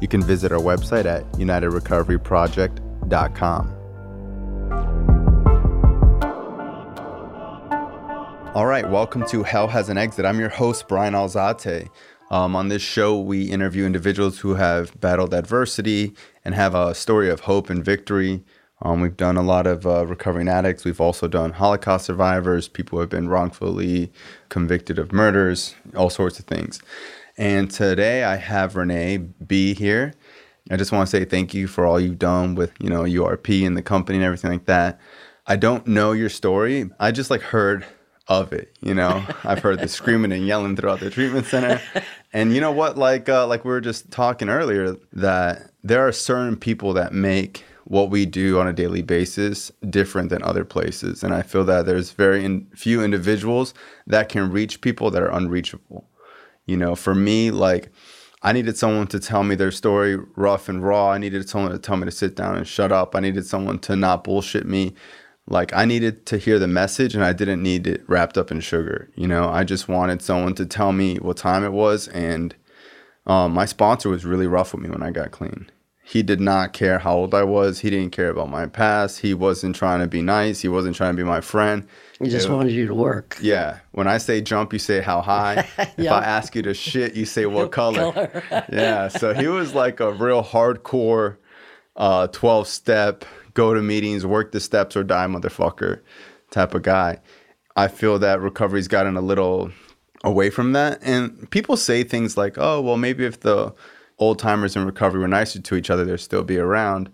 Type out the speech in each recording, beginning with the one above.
You can visit our website at unitedrecoveryproject.com. All right, welcome to Hell Has an Exit. I'm your host, Bryan Alzate. Um, on this show, we interview individuals who have battled adversity and have a story of hope and victory. Um, we've done a lot of uh, recovering addicts. We've also done Holocaust survivors, people who have been wrongfully convicted of murders, all sorts of things. And today I have Renee B here. I just want to say thank you for all you've done with, you know, URP and the company and everything like that. I don't know your story. I just like heard of it, you know. I've heard the screaming and yelling throughout the treatment center. And you know what like uh, like we were just talking earlier that there are certain people that make what we do on a daily basis different than other places. And I feel that there's very in, few individuals that can reach people that are unreachable. You know, for me, like, I needed someone to tell me their story rough and raw. I needed someone to tell me to sit down and shut up. I needed someone to not bullshit me. Like, I needed to hear the message and I didn't need it wrapped up in sugar. You know, I just wanted someone to tell me what time it was. And um, my sponsor was really rough with me when I got clean he did not care how old I was. He didn't care about my past. He wasn't trying to be nice. He wasn't trying to be my friend. He just wanted you to work. Yeah. When I say jump, you say how high. yep. If I ask you to shit, you say what color. color. yeah. So he was like a real hardcore uh, 12 step, go to meetings, work the steps or die motherfucker type of guy. I feel that recovery's gotten a little away from that. And people say things like, oh, well, maybe if the old timers in recovery were nicer to each other, they'd still be around.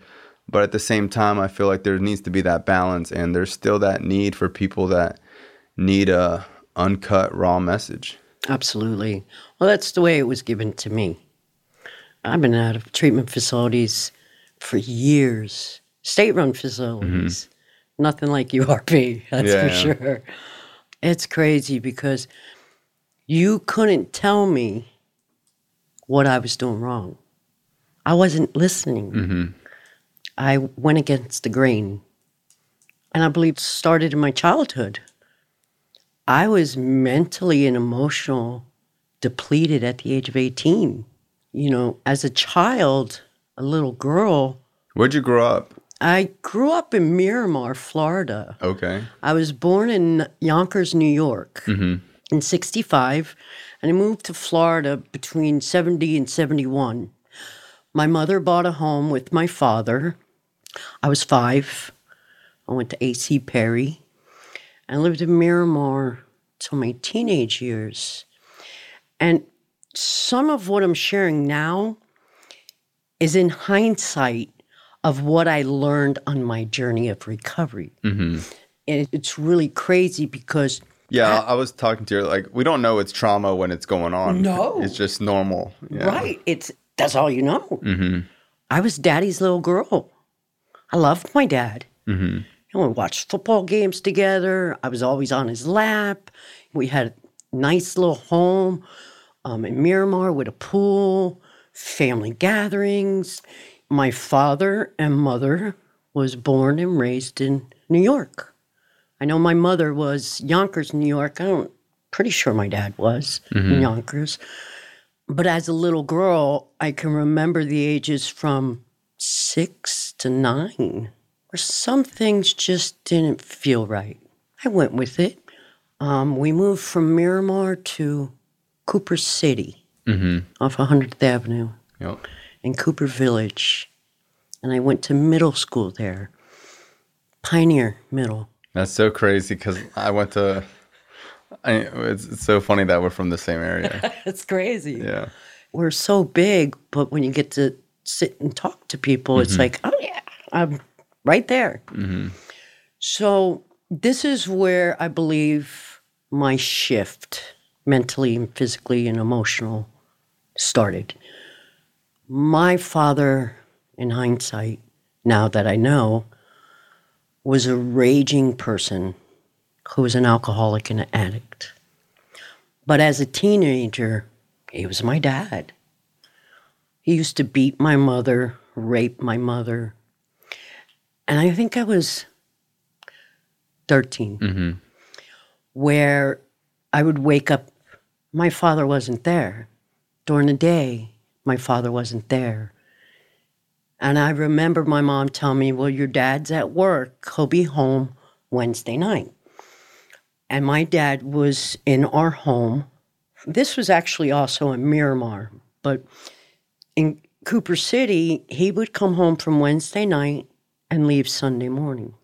But at the same time, I feel like there needs to be that balance, and there's still that need for people that need a uncut, raw message. Absolutely. Well, that's the way it was given to me. I've been out of treatment facilities for years, state-run facilities. Mm-hmm. Nothing like URP, that's yeah, for yeah. sure. It's crazy because you couldn't tell me what I was doing wrong. I wasn't listening. Mm-hmm. I went against the grain. And I believe started in my childhood. I was mentally and emotional depleted at the age of 18. You know, as a child, a little girl. Where'd you grow up? I grew up in Miramar, Florida. Okay. I was born in Yonkers, New York mm-hmm. in 65 and I moved to Florida between 70 and 71. My mother bought a home with my father. I was five. I went to A.C. Perry I lived in Miramar till my teenage years. And some of what I'm sharing now is in hindsight of what I learned on my journey of recovery. Mm-hmm. And it's really crazy because yeah, I was talking to her like we don't know it's trauma when it's going on. No, it's just normal. Yeah. Right. It's that's all you know. Mm-hmm. I was daddy's little girl. I loved my dad. Mm-hmm. And we watched football games together. I was always on his lap. We had a nice little home um, in Miramar with a pool, family gatherings. My father and mother was born and raised in New York. I know my mother was Yonkers, New York. I don't pretty sure my dad was mm-hmm. in Yonkers. But as a little girl, I can remember the ages from six to nine, where some things just didn't feel right. I went with it. Um, we moved from Miramar to Cooper City mm-hmm. off 100th Avenue yep. in Cooper Village. And I went to middle school there, Pioneer Middle. That's so crazy because I went to. I, it's, it's so funny that we're from the same area. it's crazy. Yeah. We're so big, but when you get to sit and talk to people, mm-hmm. it's like, oh, yeah, I'm right there. Mm-hmm. So, this is where I believe my shift mentally and physically and emotional started. My father, in hindsight, now that I know, was a raging person who was an alcoholic and an addict. But as a teenager, he was my dad. He used to beat my mother, rape my mother. And I think I was 13, mm-hmm. where I would wake up. My father wasn't there. During the day, my father wasn't there. And I remember my mom telling me, Well, your dad's at work. He'll be home Wednesday night. And my dad was in our home. This was actually also in Miramar, but in Cooper City, he would come home from Wednesday night and leave Sunday morning.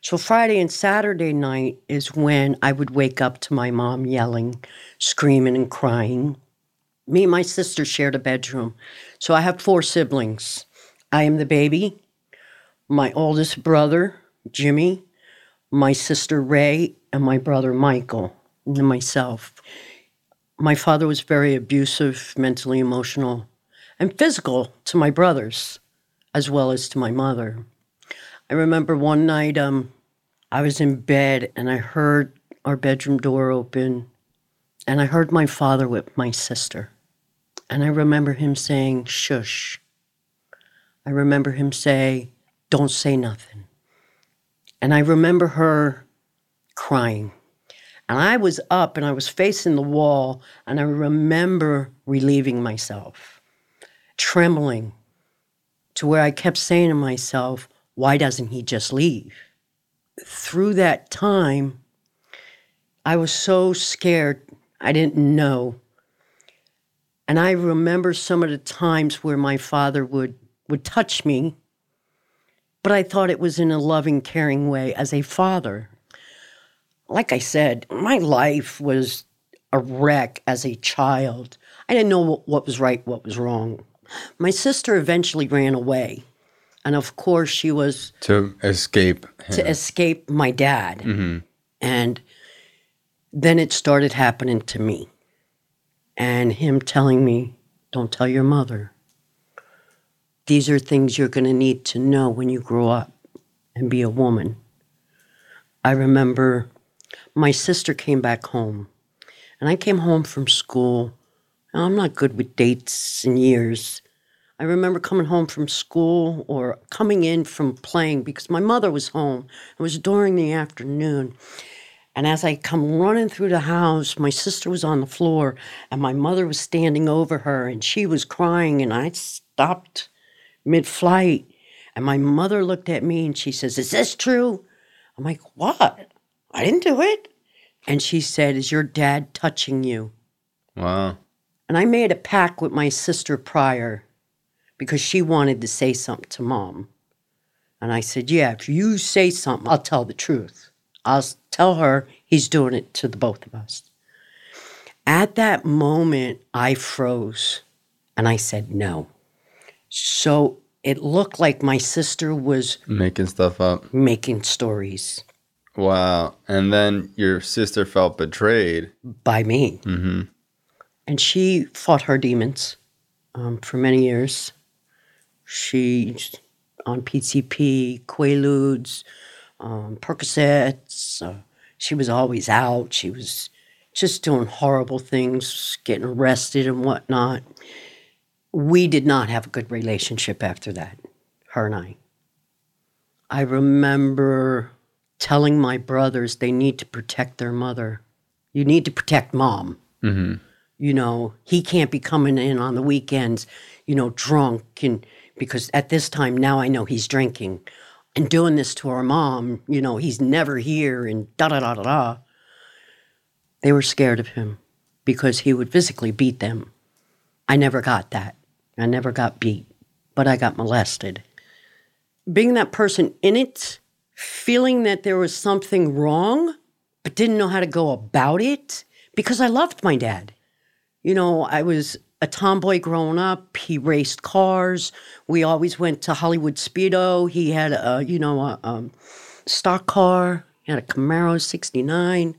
So Friday and Saturday night is when I would wake up to my mom yelling, screaming, and crying. Me and my sister shared a bedroom. So I have four siblings. I am the baby, my oldest brother, Jimmy, my sister Ray, and my brother Michael, and myself. My father was very abusive, mentally, emotional, and physical to my brothers, as well as to my mother. I remember one night um, I was in bed and I heard our bedroom door open, and I heard my father whip my sister. And I remember him saying, shush. I remember him say, don't say nothing. And I remember her crying. And I was up and I was facing the wall, and I remember relieving myself, trembling to where I kept saying to myself, why doesn't he just leave? Through that time, I was so scared, I didn't know. And I remember some of the times where my father would, would touch me, but I thought it was in a loving, caring way as a father. Like I said, my life was a wreck as a child. I didn't know what, was right, what was wrong. My sister eventually ran away. And of course, she was To escape him. to escape my dad. Mm-hmm. And then it started happening to me. And him telling me, don't tell your mother. These are things you're going to need to know when you grow up and be a woman. I remember my sister came back home, and I came home from school. I'm not good with dates and years. I remember coming home from school or coming in from playing because my mother was home. It was during the afternoon. And as I come running through the house, my sister was on the floor and my mother was standing over her and she was crying. And I stopped mid flight. And my mother looked at me and she says, Is this true? I'm like, What? I didn't do it. And she said, Is your dad touching you? Wow. And I made a pact with my sister prior because she wanted to say something to mom. And I said, Yeah, if you say something, I'll tell the truth. I'll tell her he's doing it to the both of us. At that moment, I froze and I said no. So it looked like my sister was Making stuff up. making stories Wow. And then your sister felt betrayed. by me. Mm-hmm. And she fought her demons um, for many years. She on PCP, Quaaludes, um, Percocets. Uh, she was always out. She was just doing horrible things, getting arrested and whatnot. We did not have a good relationship after that, her and I. I remember telling my brothers they need to protect their mother. You need to protect mom. You know, he can't be coming in on the weekends, you know, drunk and because at this time now I know he's drinking and doing this to our mom, you know, he's never here and da da da da da. They were scared of him because he would physically beat them. I never got that. I never got beat, but I got molested. Being that person in it, feeling that there was something wrong, but didn't know how to go about it because I loved my dad. You know, I was a tomboy growing up. He raced cars. We always went to Hollywood Speedo. He had a, you know, a um, stock car. He had a Camaro 69.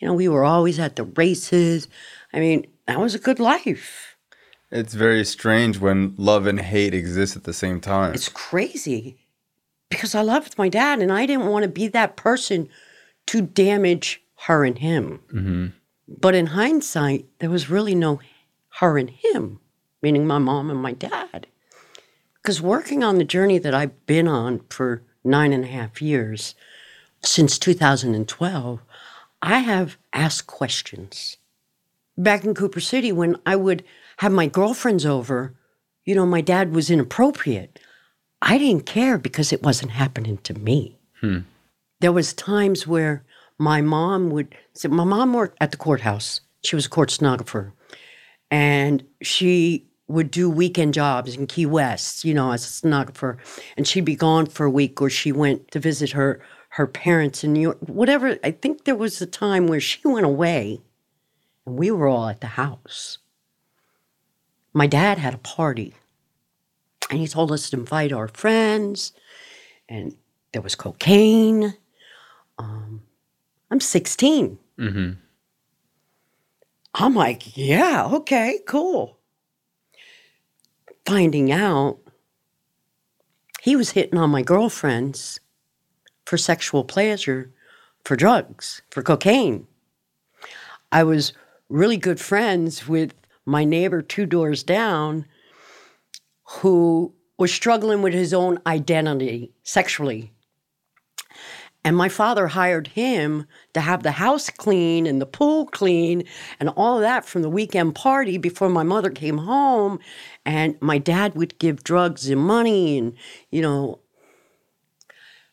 You know, we were always at the races. I mean, that was a good life. It's very strange when love and hate exist at the same time. It's crazy because I loved my dad and I didn't want to be that person to damage her and him. But in hindsight, there was really no her and him, meaning my mom and my dad. Because working on the journey that I've been on for nine and a half years, since 2012, I have asked questions. Back in Cooper City, when I would have my girlfriends over, you know, my dad was inappropriate. I didn't care because it wasn't happening to me. Hmm. There was times where my mom would say, my mom worked at the courthouse. She was a court stenographer. And she would do weekend jobs in Key West, you know, as a stenographer. And she'd be gone for a week or she went to visit her her parents in New York. Whatever. I think there was a time where she went away and we were all at the house. My dad had a party and he told us to invite our friends and there was cocaine. Um, I'm 16. I'm like, yeah, okay, cool. Finding out he was hitting on my girlfriends for sexual pleasure, for drugs, for cocaine. I was really good friends with my neighbor two doors down who was struggling with his own identity sexually. And my father hired him to have the house clean and the pool clean and all of that from the weekend party before my mother came home. And my dad would give drugs and money. And, you know,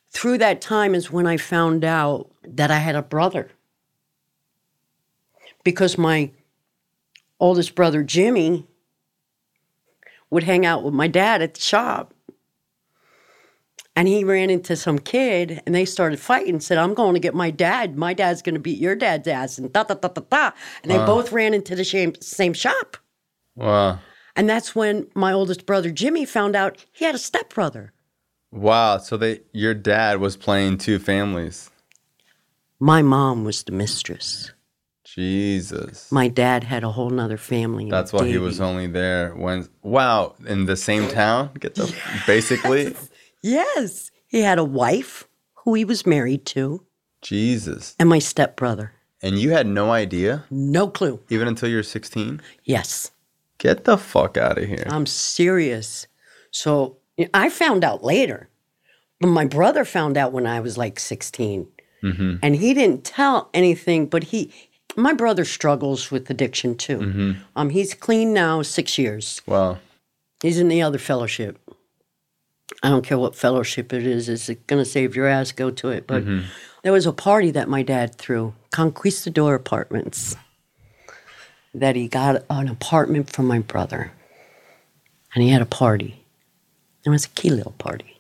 through that time is when I found out that I had a brother. Because my oldest brother, Jimmy, would hang out with my dad at the shop. And he ran into some kid and they started fighting said, I'm going to get my dad. My dad's going to beat your dad's ass and da da da da da. And they both ran into the same, same shop. Wow. And that's when my oldest brother, Jimmy, found out he had a stepbrother. Wow. So they your dad was playing two families. My mom was the mistress. Jesus. My dad had a whole nother family. That's why he was only there when wow, in the same town? Get the basically Yes. He had a wife who he was married to Jesus. and my stepbrother. And you had no idea No clue. even until you're 16? Yes. Get the fuck out of here. I'm serious. So I found out later, but my brother found out when I was like 16. And he didn't tell anything, but he, my brother struggles with addiction too. Um, he's clean now, six years. Wow. He's in the other fellowship. I don't care what fellowship it is. Is it going to save your ass? Go to it. But mm-hmm. there was a party that my dad threw, Conquistador Apartments, that he got an apartment from my brother. And he had a party. It was a key little party.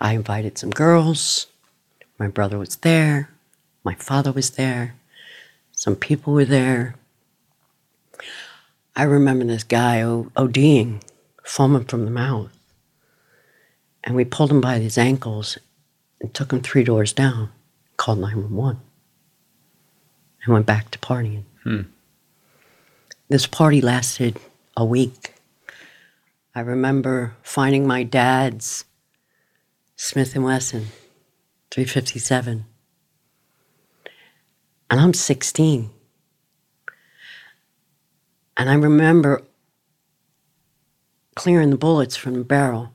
I invited some girls. My brother was there. My father was there. Some people were there. I remember this guy ODing, foaming from the mouth. And we pulled him by his ankles and took him three doors down, called 911, and went back to partying. Hmm. This party lasted a week. I remember finding my dad's Smith & Wesson 357. And I'm 16. And I remember clearing the bullets from the barrel,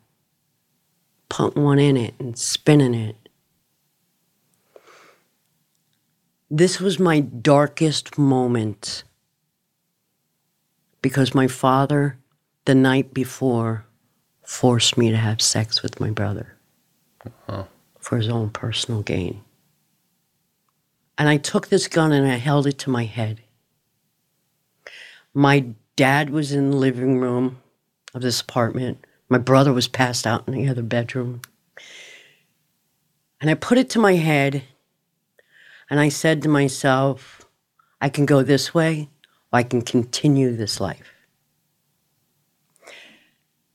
putting one in it and spinning it. This was my darkest moment because my father, the night before, forced me to have sex with my brother uh-huh. for his own personal gain. And I took this gun and I held it to my head. My dad was in the living room of this apartment. My brother was passed out in the other bedroom. And I put it to my head and I said to myself, I can go this way or I can continue this life.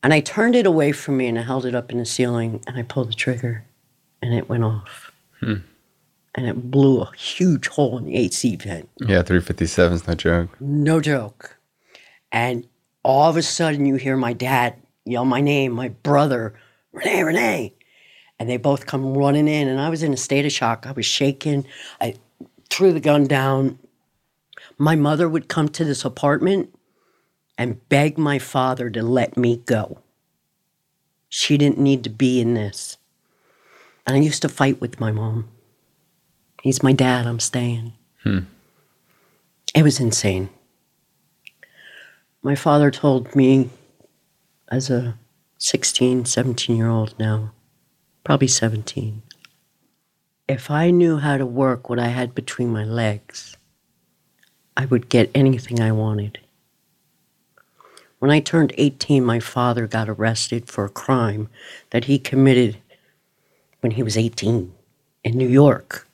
And I turned it away from me and I held it up in the ceiling and I pulled the trigger and it went off. Hmm. And it blew a huge hole in the AC vent. Yeah, 357 is no joke. No joke. And all of a sudden, you hear my dad yell my name, my brother, Renee, Renee. And they both come running in. And I was in a state of shock. I was shaking. I threw the gun down. My mother would come to this apartment and beg my father to let me go. She didn't need to be in this. And I used to fight with my mom. He's my dad, I'm staying. Hmm. It was insane. My father told me as a 16, 17 year old now, probably 17, if I knew how to work what I had between my legs, I would get anything I wanted. When I turned 18, my father got arrested for a crime that he committed when he was 18 in New York,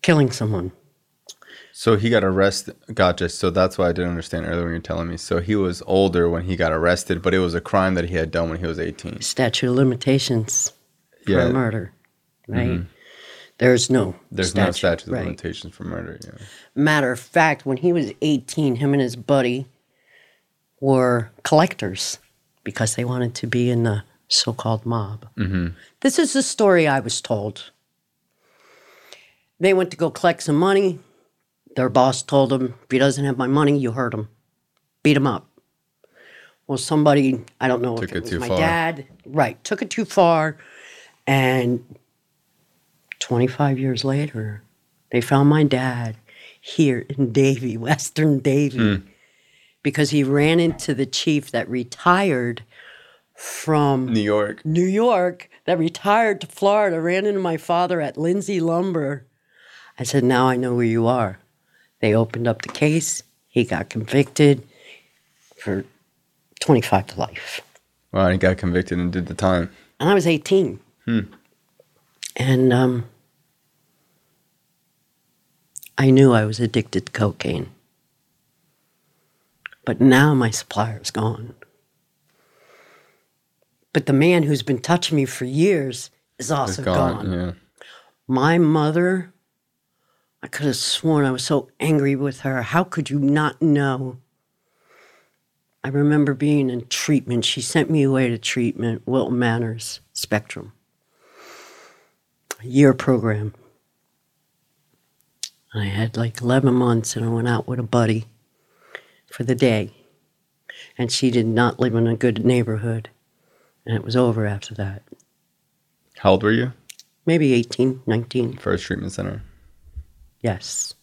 killing someone. So he got arrested. Gotcha. So that's why I didn't understand earlier when you're telling me. So he was older when he got arrested, but it was a crime that he had done when he was 18. Statute of limitations for yeah. murder, right? Mm-hmm. There's no there's statute, no statute of right. limitations for murder. Yeah. Matter of fact, when he was 18, him and his buddy were collectors because they wanted to be in the so-called mob. Mm-hmm. This is the story I was told. They went to go collect some money. Their boss told them, if he doesn't have my money, you hurt him, beat him up. Well, somebody, I don't know took if it, it was my far. dad, right, took it too far. And 25 years later, they found my dad here in Davie, Western Davie, mm. because he ran into the chief that retired from New York. New York, that retired to Florida, ran into my father at Lindsay Lumber. I said, Now I know where you are. They opened up the case. He got convicted for 25 to life. Wow, he got convicted and did the time. And I was 18. Hmm. And um, I knew I was addicted to cocaine. But now my supplier's gone. But the man who's been touching me for years is also gone. gone. Yeah. My mother, I could have sworn I was so angry with her. How could you not know? I remember being in treatment. She sent me away to treatment, Wilton Manors Spectrum, a year program. I had like 11 months and I went out with a buddy for the day. And she did not live in a good neighborhood. And it was over after that. How old were you? Maybe 18, 19. First treatment center. Yes.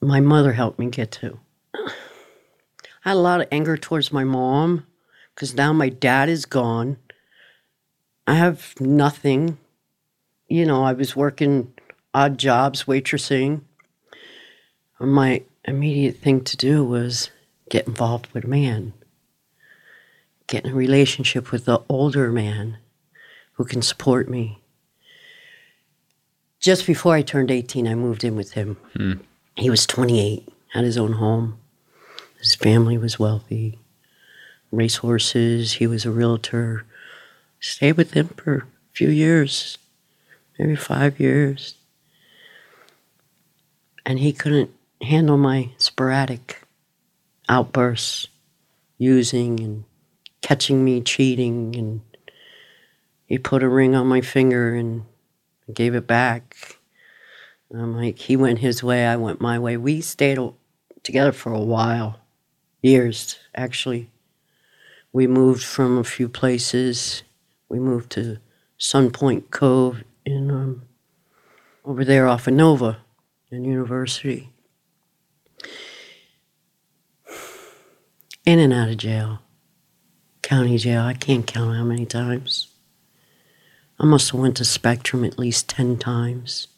My mother helped me get to. I had a lot of anger towards my mom because now my dad is gone. I have nothing. You know, I was working odd jobs, waitressing my immediate thing to do was get involved with a man, get in a relationship with the older man who can support me. Just before I turned 18, I moved in with him. Hmm. He was 28, had his own home. His family was wealthy, racehorses. He was a realtor. Stayed with him for a few years, maybe five years. And he couldn't handle my sporadic outbursts, using and catching me cheating. And he put a ring on my finger and gave it back. I'm like, he went his way, I went my way. We stayed together for a while, years actually. We moved from a few places. We moved to Sun Point Cove in um, over there off of Nova and University. in and out of jail, county jail. I can't count how many times. I must have went to Spectrum at least 10 times.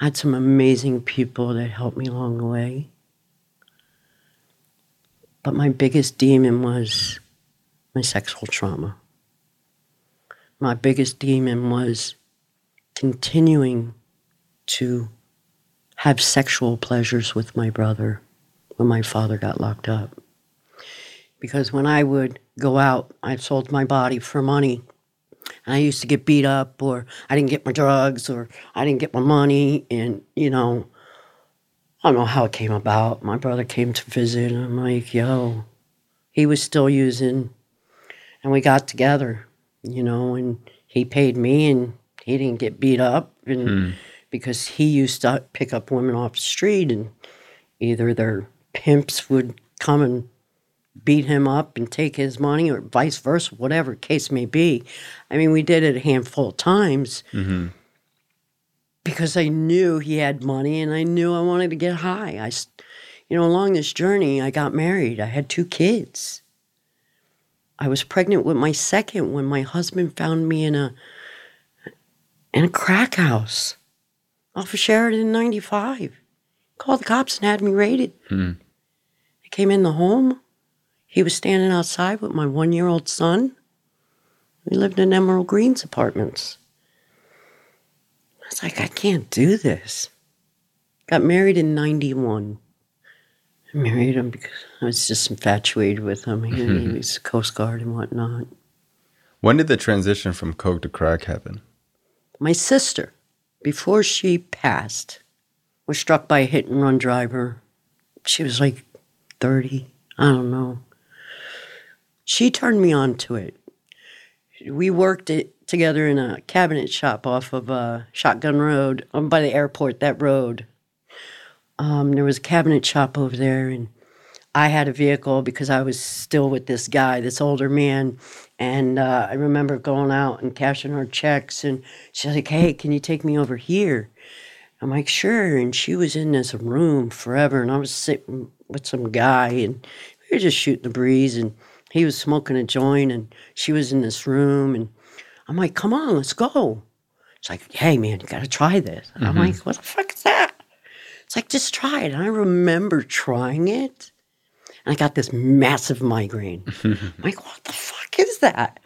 I had some amazing people that helped me along the way. But my biggest demon was my sexual trauma. My biggest demon was continuing to have sexual pleasures with my brother when my father got locked up. Because when I would go out, I sold my body for money. I used to get beat up, or I didn't get my drugs, or I didn't get my money. And, you know, I don't know how it came about. My brother came to visit, and I'm like, yo, he was still using, and we got together, you know, and he paid me, and he didn't get beat up, and hmm. because he used to pick up women off the street, and either their pimps would come and beat him up and take his money, or vice versa, whatever case may be. I mean, we did it a handful of times mm-hmm. because I knew he had money and I knew I wanted to get high. I, you know, along this journey, I got married. I had two kids. I was pregnant with my second when my husband found me in a in a crack house off of Sheridan 95. Called the cops and had me raided. Hmm. I came in the home. He was standing outside with my one year old son. We lived in Emerald Greens apartments. I was like, I can't do this. Got married in 91. I married him because I was just infatuated with him. He, he was Coast Guard and whatnot. When did the transition from coke to crack happen? My sister, before she passed, was struck by a hit and run driver. She was like 30, I don't know. She turned me on to it. We worked it together in a cabinet shop off of uh, Shotgun Road, um, by the airport, that road. Um, there was a cabinet shop over there, and I had a vehicle because I was still with this guy, this older man. And uh, I remember going out and cashing our checks, and she's like, Hey, can you take me over here? I'm like, Sure. And she was in this room forever, and I was sitting with some guy, and we were just shooting the breeze, and he was smoking a joint, and she was in this room, and I'm like, Come on, let's go. It's like, Hey, man, you got to try this. And I'm mm-hmm. like, What the fuck is that? It's like, just try it. And I remember trying it. And I got this massive migraine. I'm like, what the fuck is that?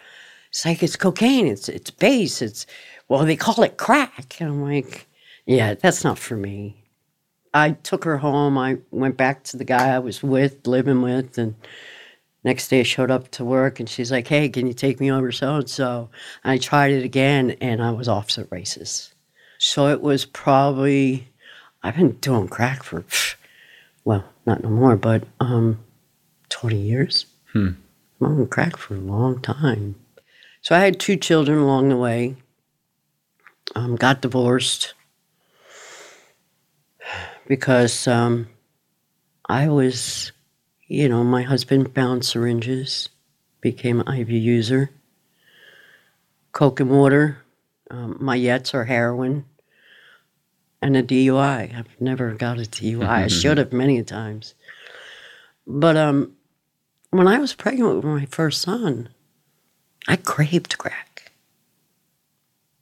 It's like, it's cocaine. It's it's base. It's, well, they call it crack. And I'm like, yeah, that's not for me. I took her home. I went back to the guy I was with, living with. And next day I showed up to work and she's like, hey, can you take me over so and so? I tried it again and I was off the races. So it was probably, I've been doing crack for, well, not no more, but um, 20 years. I'm on crack for a long time. So I had two children along the way. Um, got divorced because um, I was, you know, my husband found syringes, became an IV user, coke and water. Um, my yets are heroin and a DUI. I've never got a DUI. I should have many times. But um, when I was pregnant with my first son, I craved crack.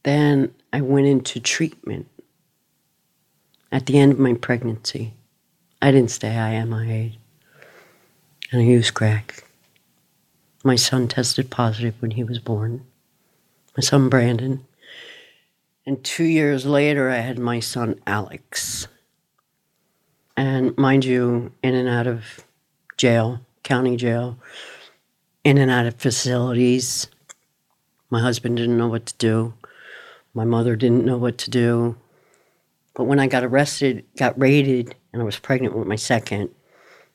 Then I went into treatment at the end of my pregnancy. I didn't stay IMIA. And I used crack. My son tested positive when he was born. My son Brandon. And two years later, I had my son Alex. And mind you, in and out of jail, county jail, in and out of facilities. My husband didn't know what to do. My mother didn't know what to do. But when I got arrested, got raided, and I was pregnant with my second,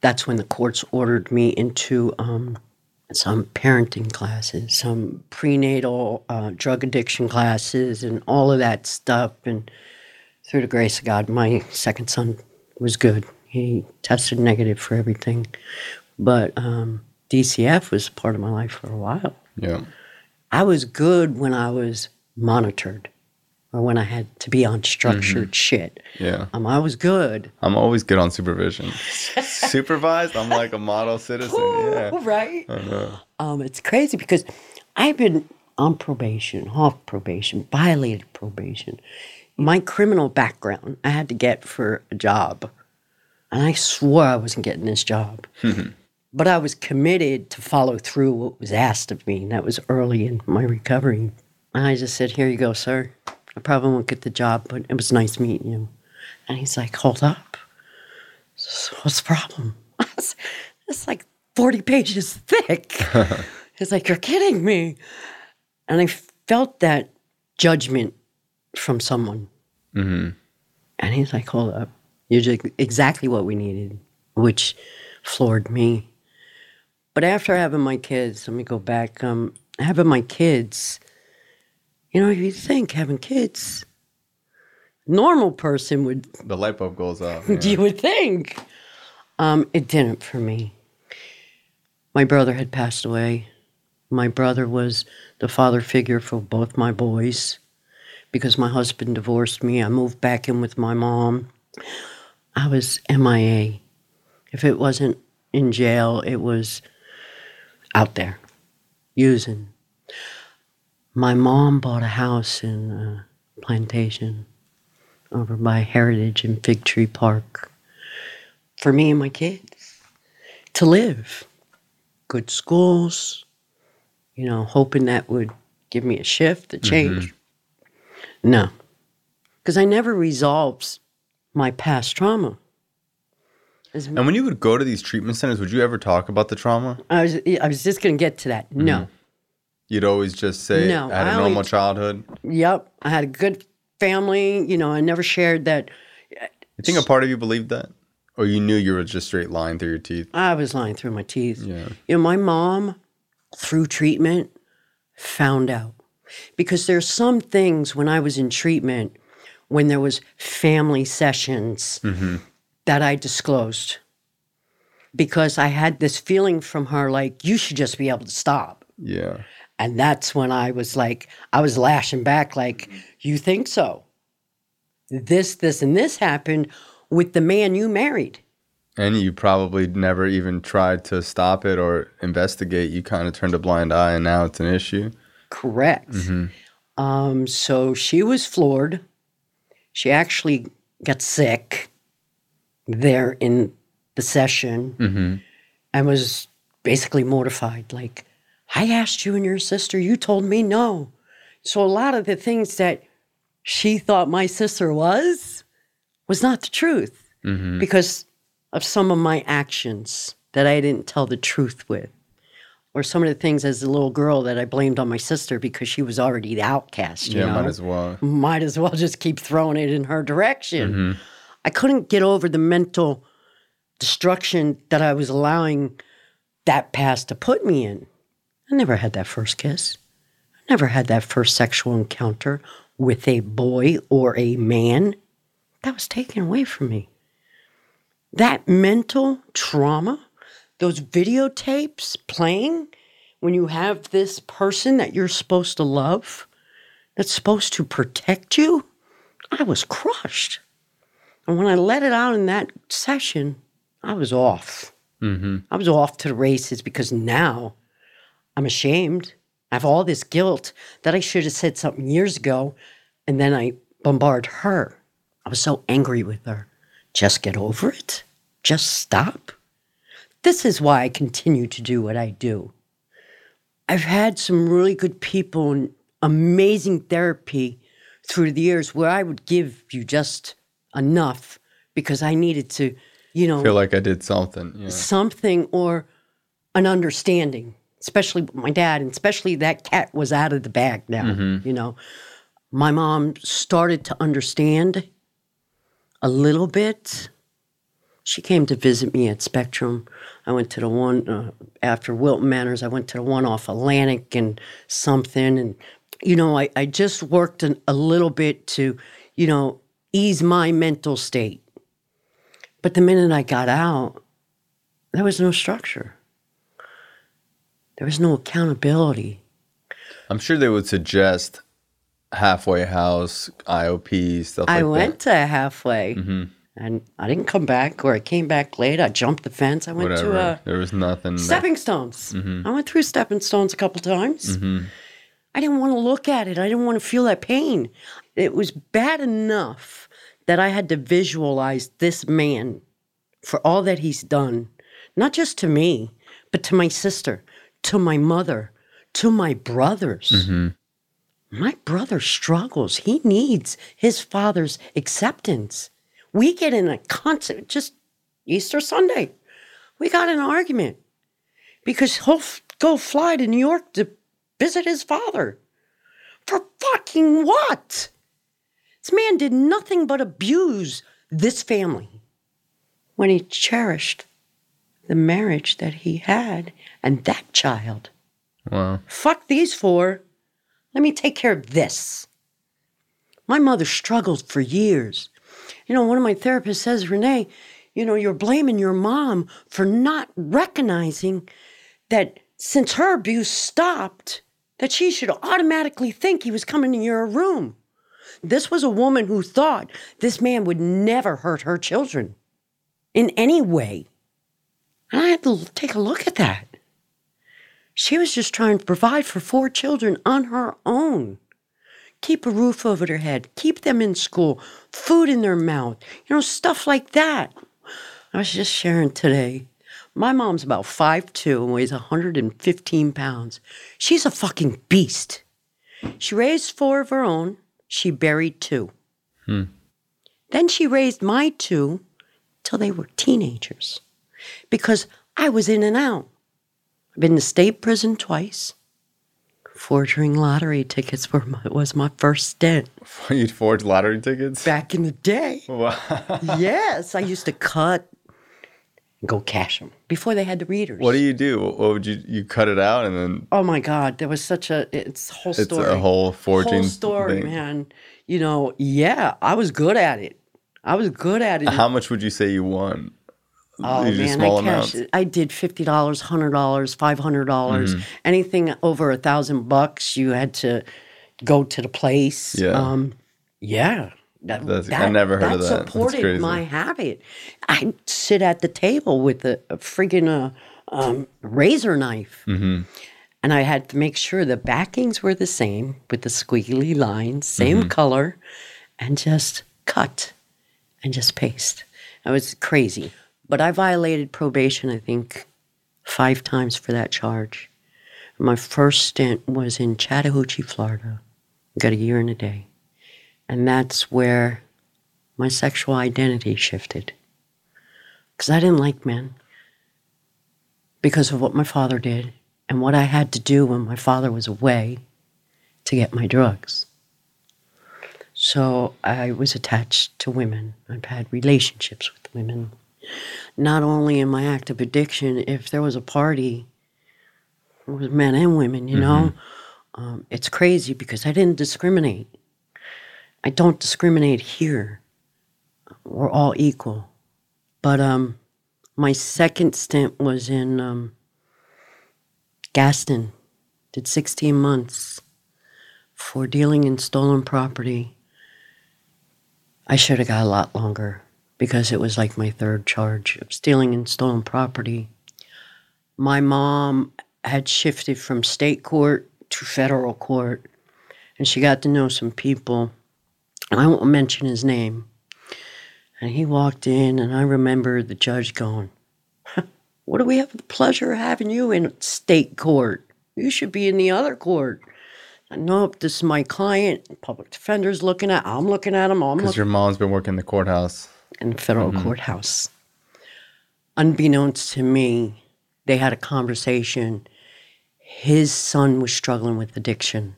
that's when the courts ordered me into um, some parenting classes, some prenatal uh, drug addiction classes, and all of that stuff. And through the grace of God, my second son was good. He tested negative for everything. But um, DCF was part of my life for a while. Yeah. I was good when I was monitored or when I had to be on structured shit. Yeah. Um, I was good. I'm always good on supervision. Supervised, I'm like a model citizen. Yeah. right? Um, it's crazy because I've been on probation, off probation, violated probation. My criminal background I had to get for a job. And I swore I wasn't getting this job. but I was committed to follow through what was asked of me. And that was early in my recovery. And I just said, Here you go, sir. I probably won't get the job, but it was nice meeting you. And he's like, Hold up. So what's the problem? it's like 40 pages thick. He's like, You're kidding me. And I felt that judgment from someone. Mm-hmm. And he's like, Hold up. You're just exactly what we needed, which floored me. But after having my kids, let me go back. Um, having my kids, you know, you think having kids, normal person would The light bulb goes off. you would think. Um, it didn't for me. My brother had passed away. My brother was the father figure for both my boys. Because my husband divorced me, I moved back in with my mom. I was MIA. If it wasn't in jail, it was out there using. My mom bought a house in a plantation over by Heritage and Fig Tree Park for me and my kids to live. Good schools, you know, hoping that would give me a shift, a mm-hmm. change. No, because I never resolved my past trauma. As And when you would go to these treatment centers, would you ever talk about the trauma? I was, I was just going to get to that. No. Mm-hmm. You'd always just say, No, I had a I normal childhood. Yep. I had a good family. You know, I never shared that. You think a part of you believed that? Or you knew you were just straight lying through your teeth? I was lying through my teeth. Yeah. You know, my mom, through treatment, found out. Because there's some things when I was in treatment, when there was family sessions, mm-hmm. that I disclosed. Because I had this feeling from her like, you should just be able to stop. Yeah. And that's when I was like, I was lashing back, like, mm-hmm. you think so? This, this, and this happened with the man you married. And you probably never even tried to stop it or investigate. You kind of turned a blind eye and now it's an issue. Correct. Mm-hmm. Um, so she was floored. She actually got sick there in the session mm-hmm. and was basically mortified. Like, I asked you and your sister, you told me no. So a lot of the things that she thought my sister was was not the truth mm-hmm. because of some of my actions that I didn't tell the truth with or some of the things as a little girl that I blamed on my sister because she was already the outcast. You Yeah, know? might as well. Might as well just keep throwing it in her direction. Mm-hmm. I couldn't get over the mental destruction that I was allowing that past to put me in. I never had that first kiss. I never had that first sexual encounter with a boy or a man. That was taken away from me. That mental trauma, those videotapes playing when you have this person that you're supposed to love, that's supposed to protect you, I was crushed. And when I let it out in that session, I was off. Mm-hmm. I was off to the races because now I'm ashamed. I have all this guilt that I should have said something years ago. And then I bombard her. I was so angry with her. Just get over it. Just stop. This is why I continue to do what I do. I've had some really good people and amazing therapy through the years where I would give you just enough because I needed to, you know, feel like I did something. Yeah. something or an understanding, especially with my dad, and especially that cat was out of the bag now. You know, my mom started to understand a little bit. She came to visit me at Spectrum. I went to the one uh, after Wilton Manors. I went to the one off Atlantic and something. And, you know, I, I just worked an, a little bit to, you know, ease my mental state. But the minute I got out, there was no structure. There was no accountability. I'm sure they would suggest halfway house, IOP, stuff I like that. I went to halfway mm-hmm. and I didn't come back, or I came back late. I jumped the fence. I went Whatever. to uh, there was nothing. that- stepping stones. Mm-hmm. I went through stepping stones a couple times. Mm-hmm. I didn't want to look at it. I didn't want to feel that pain. It was bad enough that I had to visualize this man for all that he's done, not just to me, but to my sister, to my mother, to my brothers. Mm-hmm. My brother struggles. He needs his father's acceptance. We get in a constant, just Easter Sunday, we got an argument because he'll go fly to New York to visit his father. For fucking what? This man did nothing but abuse this family. when he cherished the marriage that he had and that child. Wow. Fuck these four. Let me take care of this. My mother struggled for years. You know, one of my therapists says, Renee, you know, you're blaming your mom for not recognizing that since her abuse stopped, that she should automatically think he was coming in your room. This was a woman who thought this man would never hurt her children in any way. And I had to take a look at that. She was just trying to provide for four children on her own. Keep a roof over their head, keep them in school, food in their mouth, you know, stuff like that. I was just sharing today. My mom's about 5'2 and weighs 115 pounds. She's a fucking beast. She raised four of her own. She buried two. Hmm. Then she raised my two till they were teenagers because I was in and out. I've been to state prison twice. Forging lottery tickets were my, was my first stint You'd forge lottery tickets? back in the day. Wow. yes, I used to cut and go cash them before they had the readers. What do you do? What would you you cut it out and then Oh my God, there was such a it's a whole it's story. a whole forging whole story, thing. man. You know, yeah, I was good at it. I was good at it. How much would you say you won? Oh Usually man, small I cashed. amounts. I did fifty dollars, hundred dollars, five hundred dollars. Mm-hmm. Anything over a thousand bucks, you had to go to the place. Yeah. Um, yeah. That, That's- I never heard of that. Supported my habit. I'd sit at the table with a, a friggin' uh, um, razor knife. Mm-hmm. And I had to make sure the backings were the same with the squiggly lines, same Mm-hmm. color, and just cut and just paste. It was crazy. But I violated probation, I think, five times for that charge. My first stint was in Chattahoochee, Florida. Got a year and a day. And that's where my sexual identity shifted. Because I didn't like men because of what my father did and what I had to do when my father was away to get my drugs. So I was attached to women. I've had relationships with women. Not only in my active addiction, if there was a party, it was men and women, you know? Um, it's crazy because I didn't discriminate. I don't discriminate here. We're all equal. But um, my second stint was in um, Gadsden. Did 16 months for dealing in stolen property. I should have got a lot longer because it was like my third charge of stealing and stolen property. My mom had shifted from state court to federal court, and she got to know some people. I won't mention his name. And he walked in, and I remember the judge going, What do we have the pleasure of having you in state court? You should be in the other court. Nope, this is my client. Public defender's looking at. I'm looking at him. Because your mom's been working the courthouse. In the federal mm-hmm. courthouse. Unbeknownst to me, they had a conversation. His son was struggling with addiction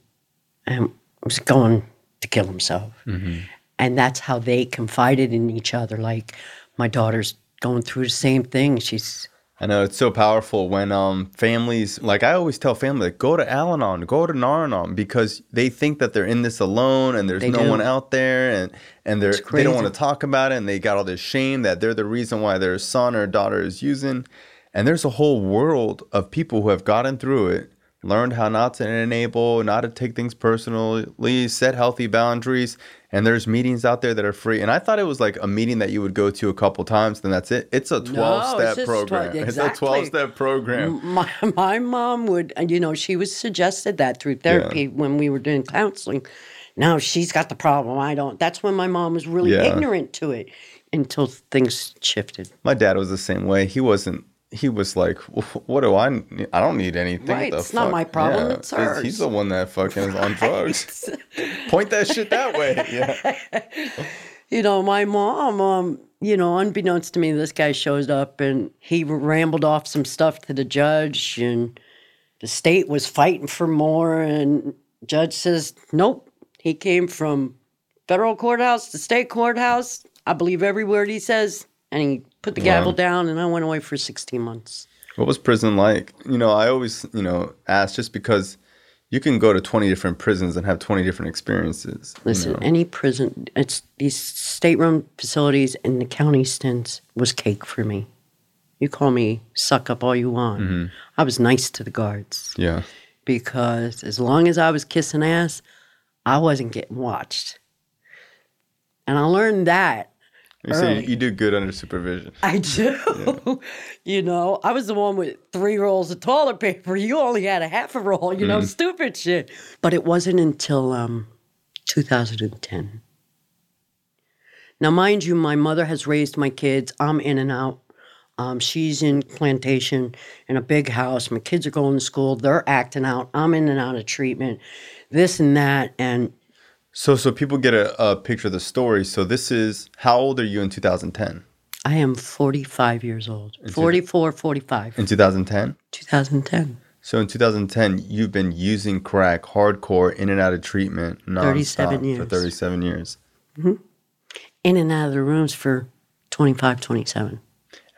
and was going to kill himself. Mm-hmm. And that's how they confided in each other. Like, my daughter's going through the same thing. She's I know it's so powerful when um families like I always tell family like, go to Al-Anon, go to Nar-Anon because they think that they're in this alone and there's They no do. one out there and and they're they don't want to talk about it and they got all this shame that they're the reason why their son or daughter is using and there's a whole world of people who have gotten through it learned how not to enable not to take things personally set healthy boundaries and there's meetings out there that are free. And i thought it was like a meeting that you would go to a couple times then that's it. It's a 12 step just program. 12 it's a 12 step program. My my mom would and you know she was suggested that through therapy when we were doing counseling. Now she's got the problem. I don't that's when my mom was really Yeah. ignorant to it until things shifted. My dad was the same way. He wasn't. He was like, "What do I? need? I don't need anything. Right, it's not my problem, it's He's hers. the one that fucking is on drugs. Point that shit that way. Yeah. you know my mom um you know unbeknownst to me this guy shows up and he rambled off some stuff to the judge and the state was fighting for more and judge says nope he came from federal courthouse to state courthouse i believe every word he says and he put the gavel down, and I went away for 16 months. What was prison like? You know, I always, you know, ask just because you can go to 20 different prisons and have 20 different experiences. you Listen, know? any prison, it's these state-run facilities and the county stints was cake for me. You call me suck up all you want. Mm-hmm. I was nice to the guards Yeah. because as long as I was kissing ass, I wasn't getting watched. And I learned that You say Early. you do good under supervision. I do. you know, I was the one with three rolls of toilet paper. You only had a half a roll, you know, stupid shit. But it wasn't until um, 2010. Now, mind you, my mother has raised my kids. I'm in and out. Um, she's in plantation in a big house. My kids are going to school. They're acting out. I'm in and out of treatment, this and that. And So, so people get a, a picture of the story. So this is how old are you in 2010? I am 45 years old. 44, 45. In 2010. 2010. So in 2010, you've been using crack hardcore in and out of treatment nonstop 37 for years. 37 years. Mm-hmm. in and out of the rooms for 25, 27.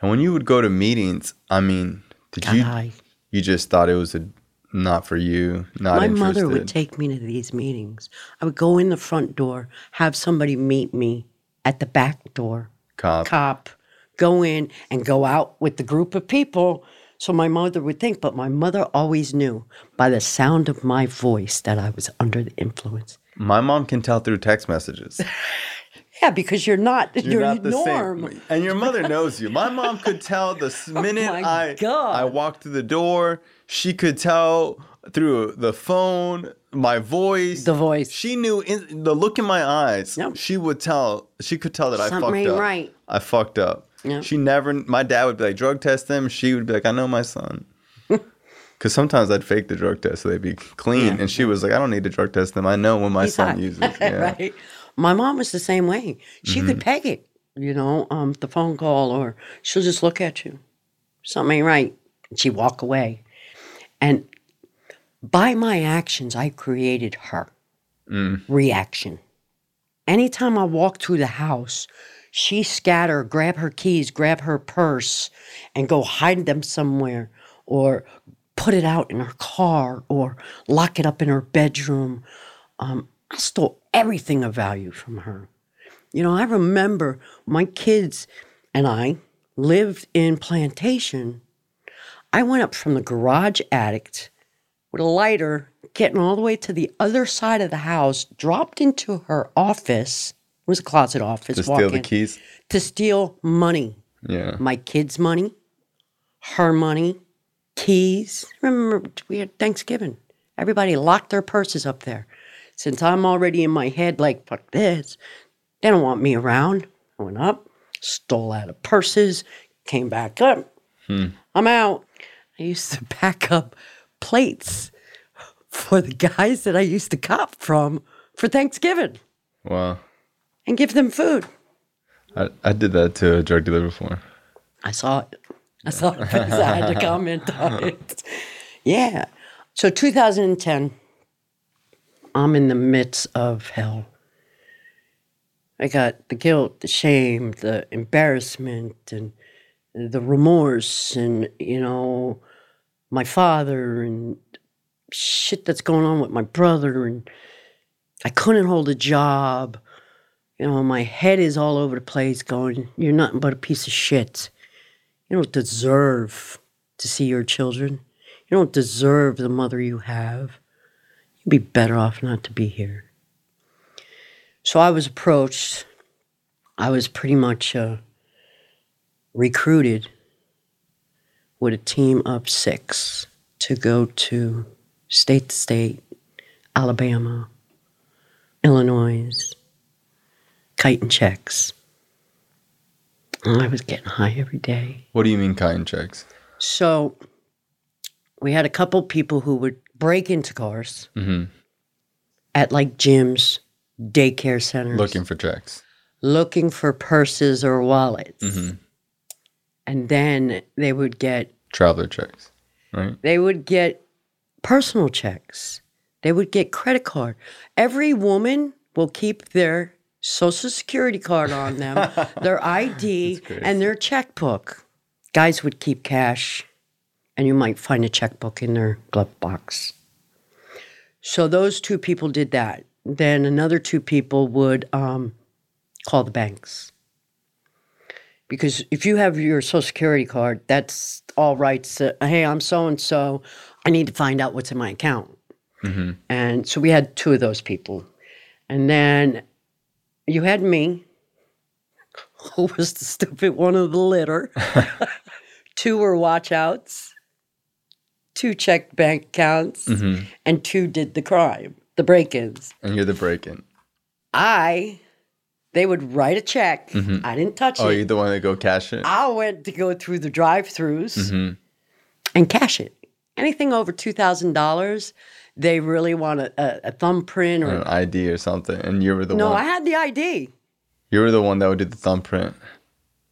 And when you would go to meetings, I mean, did you you just thought it was a not for you, not my interested? mother would take me to these meetings. I would go in the front door, have somebody meet me at the back door, Cop. cop, go in and go out with the group of people. So my mother would think, but my mother always knew by the sound of my voice that I was under the influence. My mom can tell through text messages. Yeah, because you're not You're your not the norm. same. And your mother knows you. My mom could tell the oh minute my I God. I walked through the door. She could tell through the phone, my voice, The voice. She knew in, the look in my eyes. Yep. She would tell. She could tell that I fucked ain't up. right. I fucked up. Yep. She never. My dad would be like, drug test them. She would be like, I know my son. Because sometimes I'd fake the drug test so they'd be clean, Yeah. and she was like, "I don't need to drug test them. I know when my He's son hot. uses." Yeah. right. My mom was the same way. She Mm-hmm. could peg it, you know, um, the phone call, or she'll just look at you. Something ain't right. And she'd walk away. And by my actions, I created her reaction. Anytime I walk through the house, she scatter, grab her keys, grab her purse, and go hide them somewhere, or put it out in her car, or lock it up in her bedroom. Um, I stole everything of value from her. You know, I remember my kids and I lived in plantation. I went up from the garage attic with a lighter, getting all the way to the other side of the house, dropped into her office. It was a closet office. To steal the keys. To steal money. Yeah. My kids' money, her money, keys. Remember, we had Thanksgiving. Everybody locked their purses up there. Since I'm already in my head, like, fuck this, they don't want me around. I went up, stole out of purses, came back up. Hmm. I'm out. I used to pack up plates for the guys that I used to cop from for Thanksgiving Wow. and give them food. I, I did that to a drug dealer before. I saw it. I saw it I had to comment on it. Yeah. So 2010, I'm in the midst of hell. I got the guilt, the shame, the embarrassment, and the remorse, and, you know, my father, and shit that's going on with my brother. And I couldn't hold a job. You know, my head is all over the place going, You're nothing but a piece of shit. You don't deserve to see your children. You don't deserve the mother you have. You'd be better off not to be here. So I was approached. I was pretty much uh, recruited with a team of six to go to state to state, Alabama, Illinois, kiting checks. And I was getting high every day. What do you mean kiting checks? So we had a couple people who would break into cars Mhm. at like gyms, daycare centers, Looking for checks. looking for purses or wallets. Mhm. And then they would get Traveler checks, right? they would get personal checks. They would get credit card. Every woman will keep their social security card on them, their ID, and their checkbook. Guys would keep cash, and you might find a checkbook in their glove box. So those two people did that. Then another two people would um, call the banks. Because if you have your social security card, that's all right. Hey, I'm so and so. I need to find out what's in my account. And so we had two of those people. And then you had me, who was the stupid one of the litter. two were watchouts, two checked bank accounts, and two did the crime, the break ins. And you're the break-in. I, they would write a check. I didn't touch Oh, it. Oh, you're the one that go cash it. I went to go through the drive throughs Mm-hmm. and cash it. Anything over $2,000, they really want a, a, a thumbprint or. Or an ID or something, and you were the no, one. No, I had the ID. you were the one that would do the thumbprint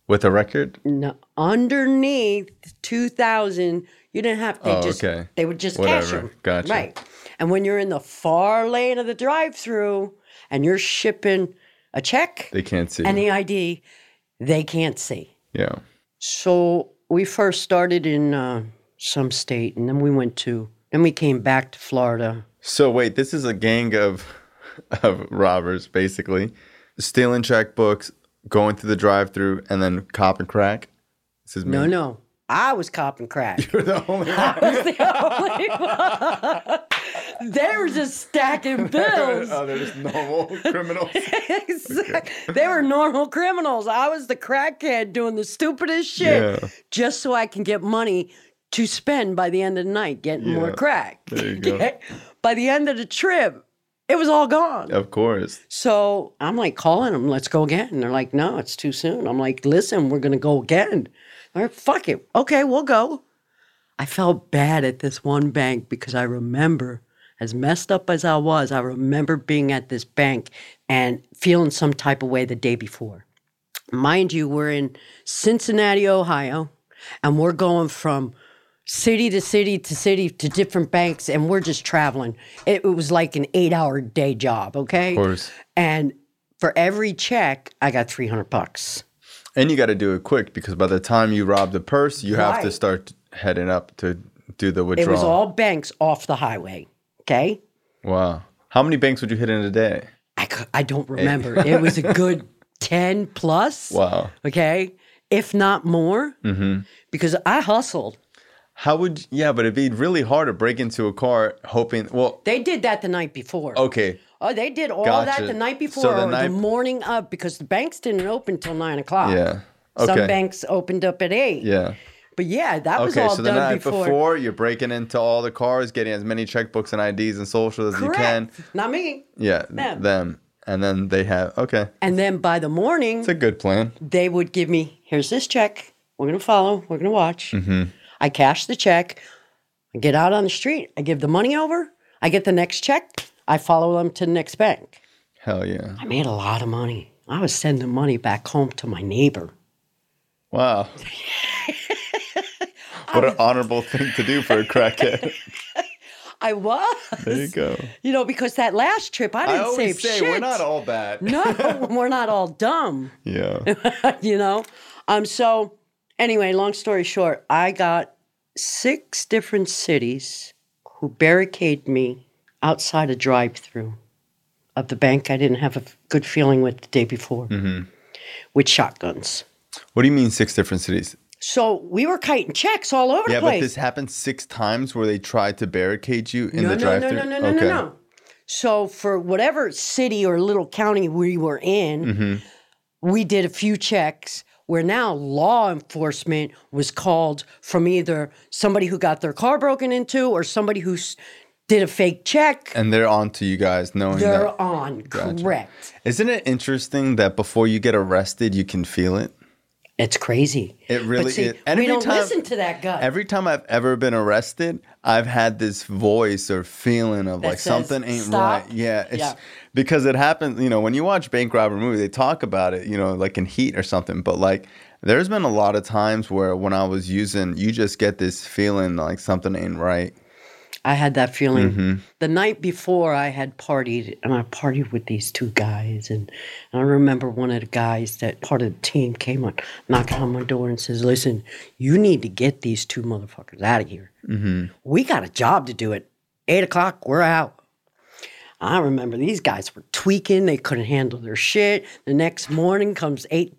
with a record. No, underneath 2000 you didn't have they Oh, just okay. they would just cash Whatever. them Gotcha. right and when you're in the far lane of the drive-through and you're shipping a check They can't see. and the id they can't see yeah. so we first started in uh, some state and then we went to then we came back to florida So wait, this is a gang of of robbers, basically, stealing checkbooks, going through the drive-through, and then cop and crack. This is me. no no i was copping crack You're the only one. I was the only one. they were just stacking oh, bills oh, they're just normal criminals. Exact- They were normal criminals. I was the crackhead doing the stupidest shit Yeah. just so I can get money to spend by the end of the night getting more crack. There you go. By the end of the trip, it was all gone. Of course. So I'm like calling them, let's go again. And they're like, no, it's too soon. I'm like, listen, we're going to go again. They're fuck it. Okay, we'll go. I felt bad at this one bank because I remember, as messed up as I was, I remember being at this bank and feeling some type of way the day before. Mind you, we're in Cincinnati, Ohio, and we're going from city to city to city to different banks, and we're just traveling. It, it was like an eight hour day job, okay? Of course. And for every check, I got 300 bucks. And you got to do it quick because by the time you rob the purse, you have to start heading up to do the withdrawal. It was all banks off the highway, okay? wow. How many banks would you hit in a day? I, I don't remember. it was a good 10 plus, Wow. okay? If not more, mm-hmm. because I hustled. How would yeah, but it'd be really hard to break into a car hoping well They did that the night before. okay. Oh, they did all Gotcha. that the night before So the or night- the morning of because the banks didn't open till nine o'clock. Yeah. Some banks opened up at eight. Yeah. But yeah, that was Okay, all so the night before. before. you're breaking into all the cars, getting as many checkbooks and IDs and socials as you can. Correct. Not me. Yeah, Them. them. And then they have okay. And then by the morning, It's a good plan. they would give me, here's this check. We're going to follow. We're going to watch. Mm-hmm. I cash the check. I get out on the street. I give the money over. I get the next check. I follow them to the next bank. Hell yeah. I made a lot of money. I was sending money back home to my neighbor. Wow. what an honorable thing to do for a crackhead. I was. There you go. You know, because that last trip, I I didn't always save say shit. we're not all bad. no, we're not all dumb. Yeah. you know um so anyway long story short i got six different cities who barricade me outside a drive-through of the bank i didn't have a good feeling with the day before Mm-hmm. with shotguns What do you mean six different cities? so we were kiting checks all over Yeah, the but place this happened six times where they tried to barricade you in no, the no, drive no, no, no, no, no, no. So for whatever city or little county we were in, Mm-hmm. we did a few checks where now law enforcement was called from either somebody who got their car broken into or somebody who s- did a fake check. And they're on to you guys knowing They're that. on, correct. Isn't it interesting that before you get arrested, you can feel it? It's crazy. It really see, is. And we don't time- listen to that gut. Every time I've ever been arrested, I've had this voice or feeling of That like says, something ain't "Stop." right. Yeah, it's Yeah. because it happens. You know, when you watch bank robber movie, they talk about it. You know, like in Heat or something. But like, there's been a lot of times where when I was using, you just get this feeling like something ain't right. I had that feeling. Mm-hmm. The night before, I had partied, and I partied with these two guys. And, and I remember one of the guys that part of the team came on, knocking on my door and says, Listen, you need to get these two motherfuckers out of here. Mm-hmm. We got a job to do at eight o'clock. We're out. I remember these guys were tweaking. They couldn't handle their shit. The next morning comes eight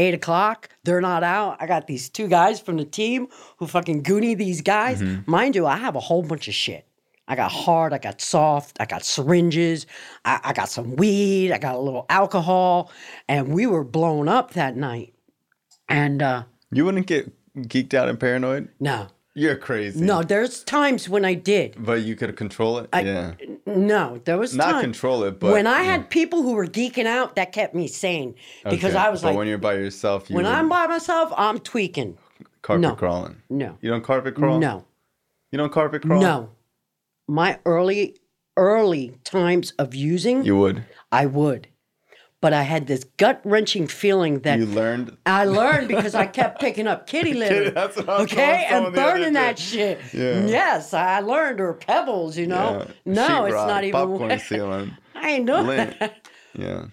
eight o'clock. They're not out. I got these two guys from the team who fucking goonie these guys. Mind you, I have a whole bunch of shit. I got hard, I got soft, I got syringes, I, I got some weed, I got a little alcohol, and we were blown up that night. And uh You wouldn't get geeked out and paranoid? no, You're crazy. no, there's times when I did. But you could control it? yeah. No, there was Not time. control it, but when I had people who were geeking out, that kept me sane because Okay, I was but like, when you're by yourself, you when I'm by myself, I'm tweaking. carpet no. crawling. No, You don't carpet crawl? no, You don't carpet crawl? no. My early, early times of using, You would. I would, but I had this gut wrenching feeling that You learned. I learned because I kept picking up kitty litter. That's what I was Okay, and someone the other burning that shit. Yeah. Yes, I learned, or pebbles, you know. Yeah. No, it's Sheetrock, not even. popcorn ceiling. I ain't doing Lint. that. Yeah,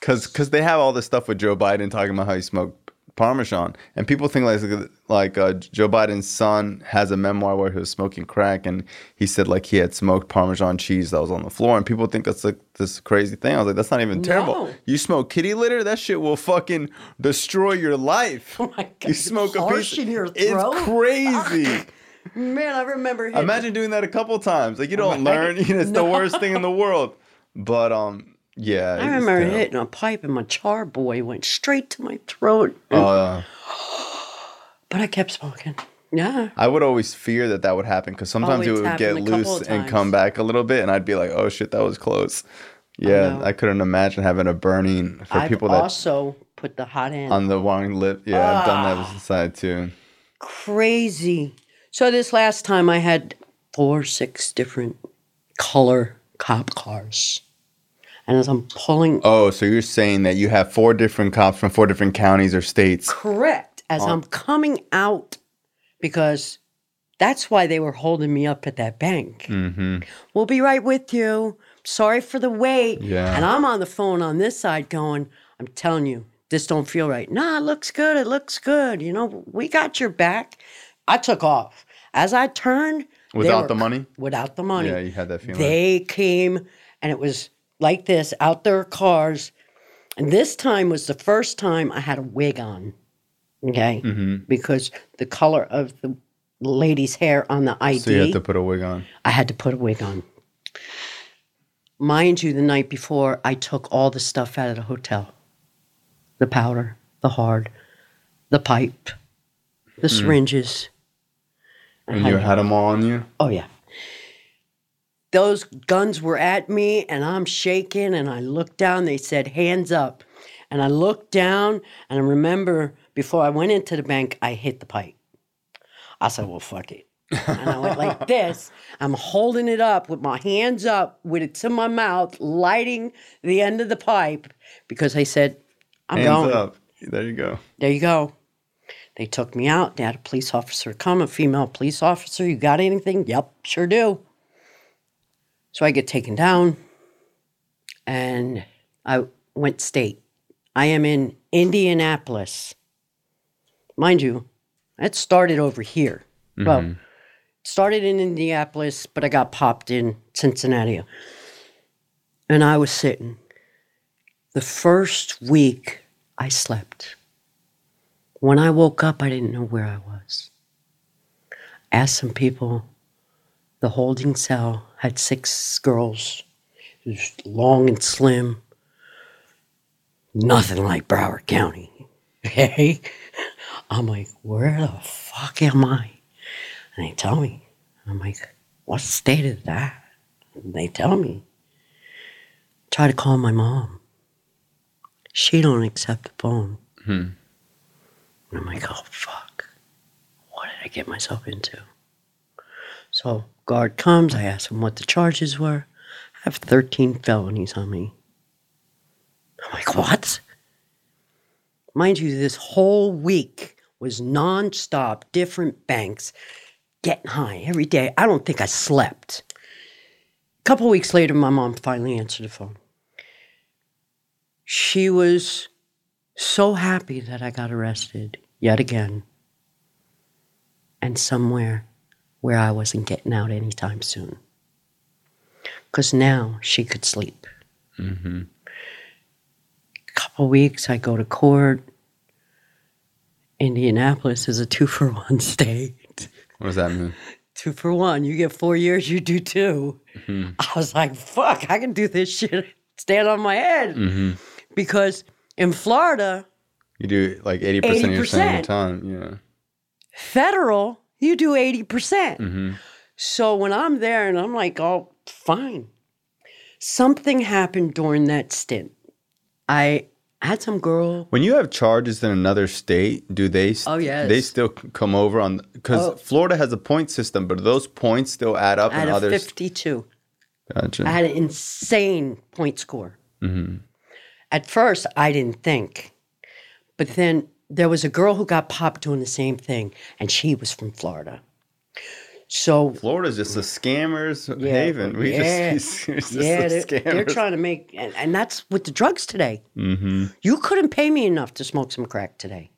because because they have all this stuff with Joe Biden talking about how he smoked Parmesan, and people think like like uh, Joe Biden's son has a memoir where he was smoking crack, and he said like he had smoked Parmesan cheese that was on the floor, and people think that's like this crazy thing. I was like, that's not even terrible. No. You smoke kitty litter, that shit will fucking destroy your life. Oh my God, You smoke a piece. in your It's crazy. Man, I remember hitting Imagine doing that a couple times. Like you don't Right? learn. You know, it's the worst thing in the world. But um, yeah. I remember hitting a pipe and my Chore Boy went straight to my throat. Uh, but I kept smoking. Yeah. I would always fear that that would happen because sometimes Oh, it would get happened a couple loose and come back a little bit, and I'd be like, "Oh shit, that was close." Yeah, know. I couldn't imagine having a burning for I've people that also put the hot end. on the wrong lip. Yeah, I've done Ah. that side too. Crazy. So this last time I had four, six different color cop cars. And as I'm pulling Oh, so you're saying that you have four different cops from four different counties or states? correct as I'm coming out because that's why they were holding me up at that bank. Mm-hmm. We'll be right with you. Sorry for the wait. Yeah. And I'm on the phone on this side going, I'm telling you, this don't feel right. Nah, it looks good. It looks good. You know, we got your back. I took off. As I turned, Without were- the money? Without the money. Yeah, you had that feeling. They came and it was like this out their cars. And this time was the first time I had a wig on. Okay. Mm-hmm. Because the color of the lady's hair on the ID, so you had to put a wig on. I had to put a wig on. Mind you, the night before, I took all the stuff out of the hotel the powder, the hard, the pipe, the syringes. I And you had- had them all on you. Oh yeah. Those guns were at me and I'm shaking and I looked down, they said, hands up. And I looked down and I remember before I went into the bank, I hit the pipe. I said, well, fuck it. And I went like this. I'm holding it up with my hands up with it to my mouth, lighting the end of the pipe because they said, I'm Hands going. up. There you go. There you go. They took me out. They had a police officer come, a female police officer. You got anything? Yep, sure do. So I get taken down and I went state. I am in Indianapolis. Mind you, it started over here. Well, mm-hmm. started in Indianapolis, but I got popped in Cincinnati. And I was sitting. The first week I slept. When I woke up, I didn't know where I was. Asked some people. The holding cell had six girls. Was long and slim. Nothing like Broward County. Okay? I'm like, where the fuck am I? And they tell me. I'm like, what state is that? And they tell me. Try to call my mom. She don't accept the phone. Hmm. And I'm like, oh fuck. What did I get myself into? So guard comes, I ask him what the charges were. I have 13 felonies on me. I'm like, what? Mind you, this whole week was nonstop, different banks. getting high every day. I don't think I slept. A couple weeks later, my mom finally answered the phone. She was so happy that I got arrested yet again and somewhere where I wasn't getting out anytime soon. Because now she could sleep. Mm-hmm. A couple weeks, I go to court. Indianapolis is a two for one state. What does that mean? Two for one. You get four years, you do 2 Mm-hmm. I was like, fuck, I can do this shit, stand on my head. Mm-hmm. Because in Florida, You do like 80% of your 80%. time. Yeah. federal, you do 80%. percent Mm-hmm. So when I'm there and I'm like, oh, fine. Something happened during that stint. I had some girl. When you have charges in another state, do they? st- Oh, yes. They still come over on because Oh. Florida has a point system, but those points still add up I in had a other. 52. Gotcha. I had an insane point score. Mm-hmm. At first, I didn't think. But then there was a girl who got popped doing the same thing, and she was from Florida. So Florida's just a scammers Yeah, haven. We yeah, just, just yeah, they're, they're trying to make, and, and that's with the drugs today. mm-hmm. You couldn't pay me enough to smoke some crack today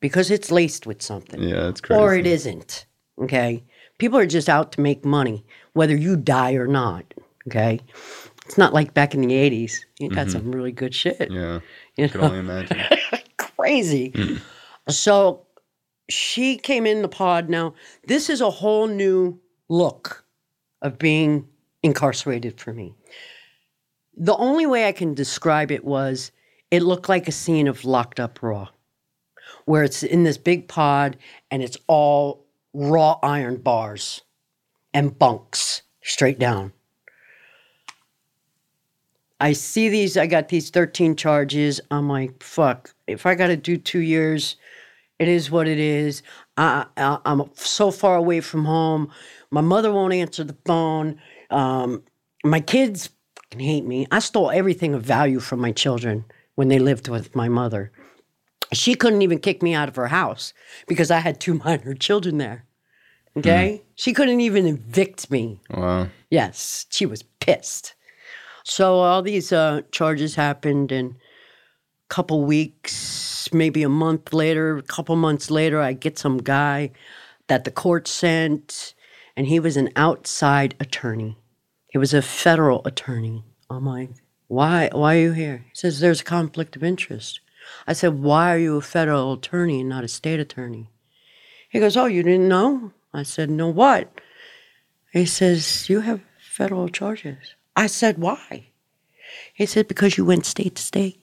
because it's laced with something, Yeah, it's crazy. or it isn't. Okay, people are just out to make money, whether you die or not. Okay, it's not like back in the '80s. You got some really good shit. Mm-hmm. Yeah, You I can know? only imagine. crazy. So she came in the pod. Now, this is a whole new look of being incarcerated for me. The only way I can describe it was it looked like a scene of Locked Up Raw, where it's in this big pod and it's all raw iron bars and bunks straight down. I see these, I got these 13 charges. I'm like, fuck, if I got to do two years, it is what it is. I, I, I'm so far away from home. My mother won't answer the phone. Um, my kids hate me. I stole everything of value from my children when they lived with my mother. She couldn't even kick me out of her house because I had two minor children there. Okay? She couldn't even evict me. Wow. Yes, she was pissed. So all these uh, charges happened, and a couple weeks, maybe a month later, a couple months later, I get some guy that the court sent, and he was an outside attorney. He was a federal attorney. I'm like, why? Why are you here? He says there's a conflict of interest. I said, why are you a federal attorney and not a state attorney? He goes, oh, you didn't know? I said, no, what? He says, You have federal charges. I said, Why? He said, Because you went state to state.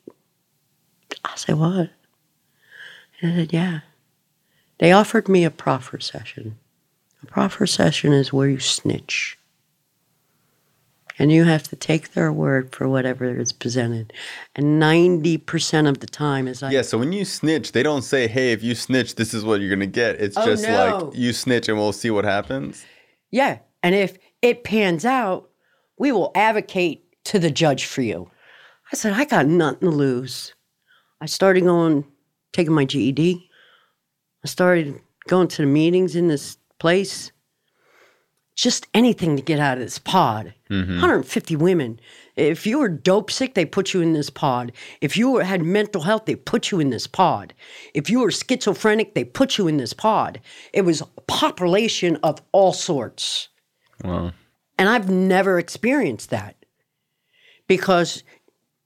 I said, What? He said, Yeah. They offered me a proffer session. A proffer session is where you snitch. And you have to take their word for whatever is presented. And 90% of the time is like, Yeah, so when you snitch, they don't say, "Hey, if you snitch, this is what you're gonna get." It's Oh, just no. like you snitch, and we'll see what happens. Yeah. And if it pans out, we will advocate to the judge for you. I said, I got nothing to lose. I started going, taking my GED. I started going to the meetings in this place. Just anything to get out of this pod. Mm-hmm. 150 women. If you were dope sick, they put you in this pod. If you were, had mental health, they put you in this pod. If you were schizophrenic, they put you in this pod. It was a population of all sorts. Wow. And I've never experienced that because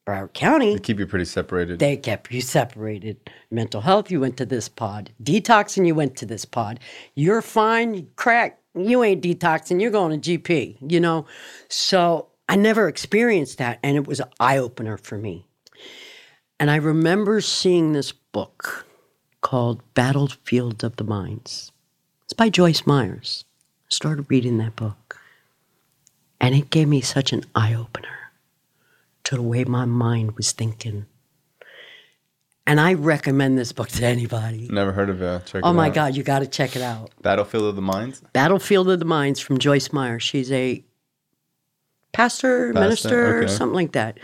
Broward County, They keep you pretty separated. they kept you separated. Mental health, you went to this pod. Detoxing, you went to this pod. You're fine, you crack, you ain't detoxing, you're going to GP, you know? So I never experienced that, and it was an eye opener for me. And I remember seeing this book called Battlefield of the Minds. It's by Joyce Meyers. I started reading that book, and it gave me such an eye opener to the way my mind was thinking. And I recommend this book to anybody. Never heard of it. Check Oh it my out. God, you got to check it out. Battlefield of the Minds. Battlefield of the Minds from Joyce Meyer. She's a pastor, Pastor, minister, okay. something like that.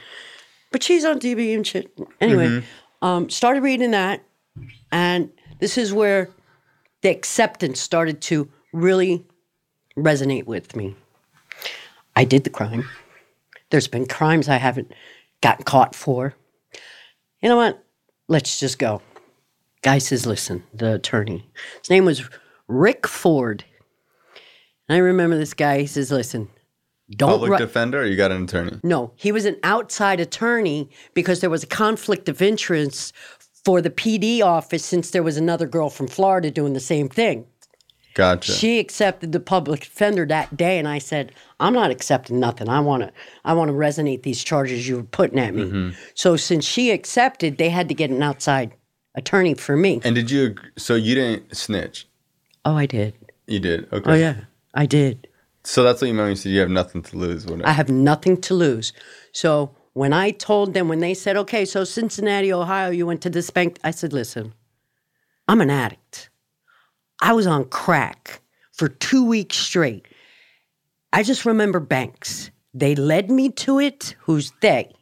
But she's on TV and shit. Anyway, Mm-hmm. um, started reading that, and this is where the acceptance started to really resonate with me. I did the crime. There's been crimes I haven't gotten caught for. You know what? Let's just go. Guy says, listen, the attorney. His name was Rick Ford. And I remember this guy, he says, listen, don't Public ru- defender or you got an attorney? no, he was an outside attorney because there was a conflict of interest for the PD office since there was another girl from Florida doing the same thing. Gotcha. She accepted the public defender that day, and I said, "I'm not accepting nothing. I want to, I want to resonate these charges you were putting at me." Mm-hmm. So since she accepted, they had to get an outside attorney for me. and did you, so you didn't snitch? Oh, I did. You did. Okay. Oh yeah, I did. So that's what you meant when you said you have nothing to lose. Whatever. I have nothing to lose. So when I told them, when they said, okay, so Cincinnati, Ohio, you went to this bank, I said, listen, I'm an addict. I was on crack for two weeks straight. I just remember banks. They led me to it. Who's they?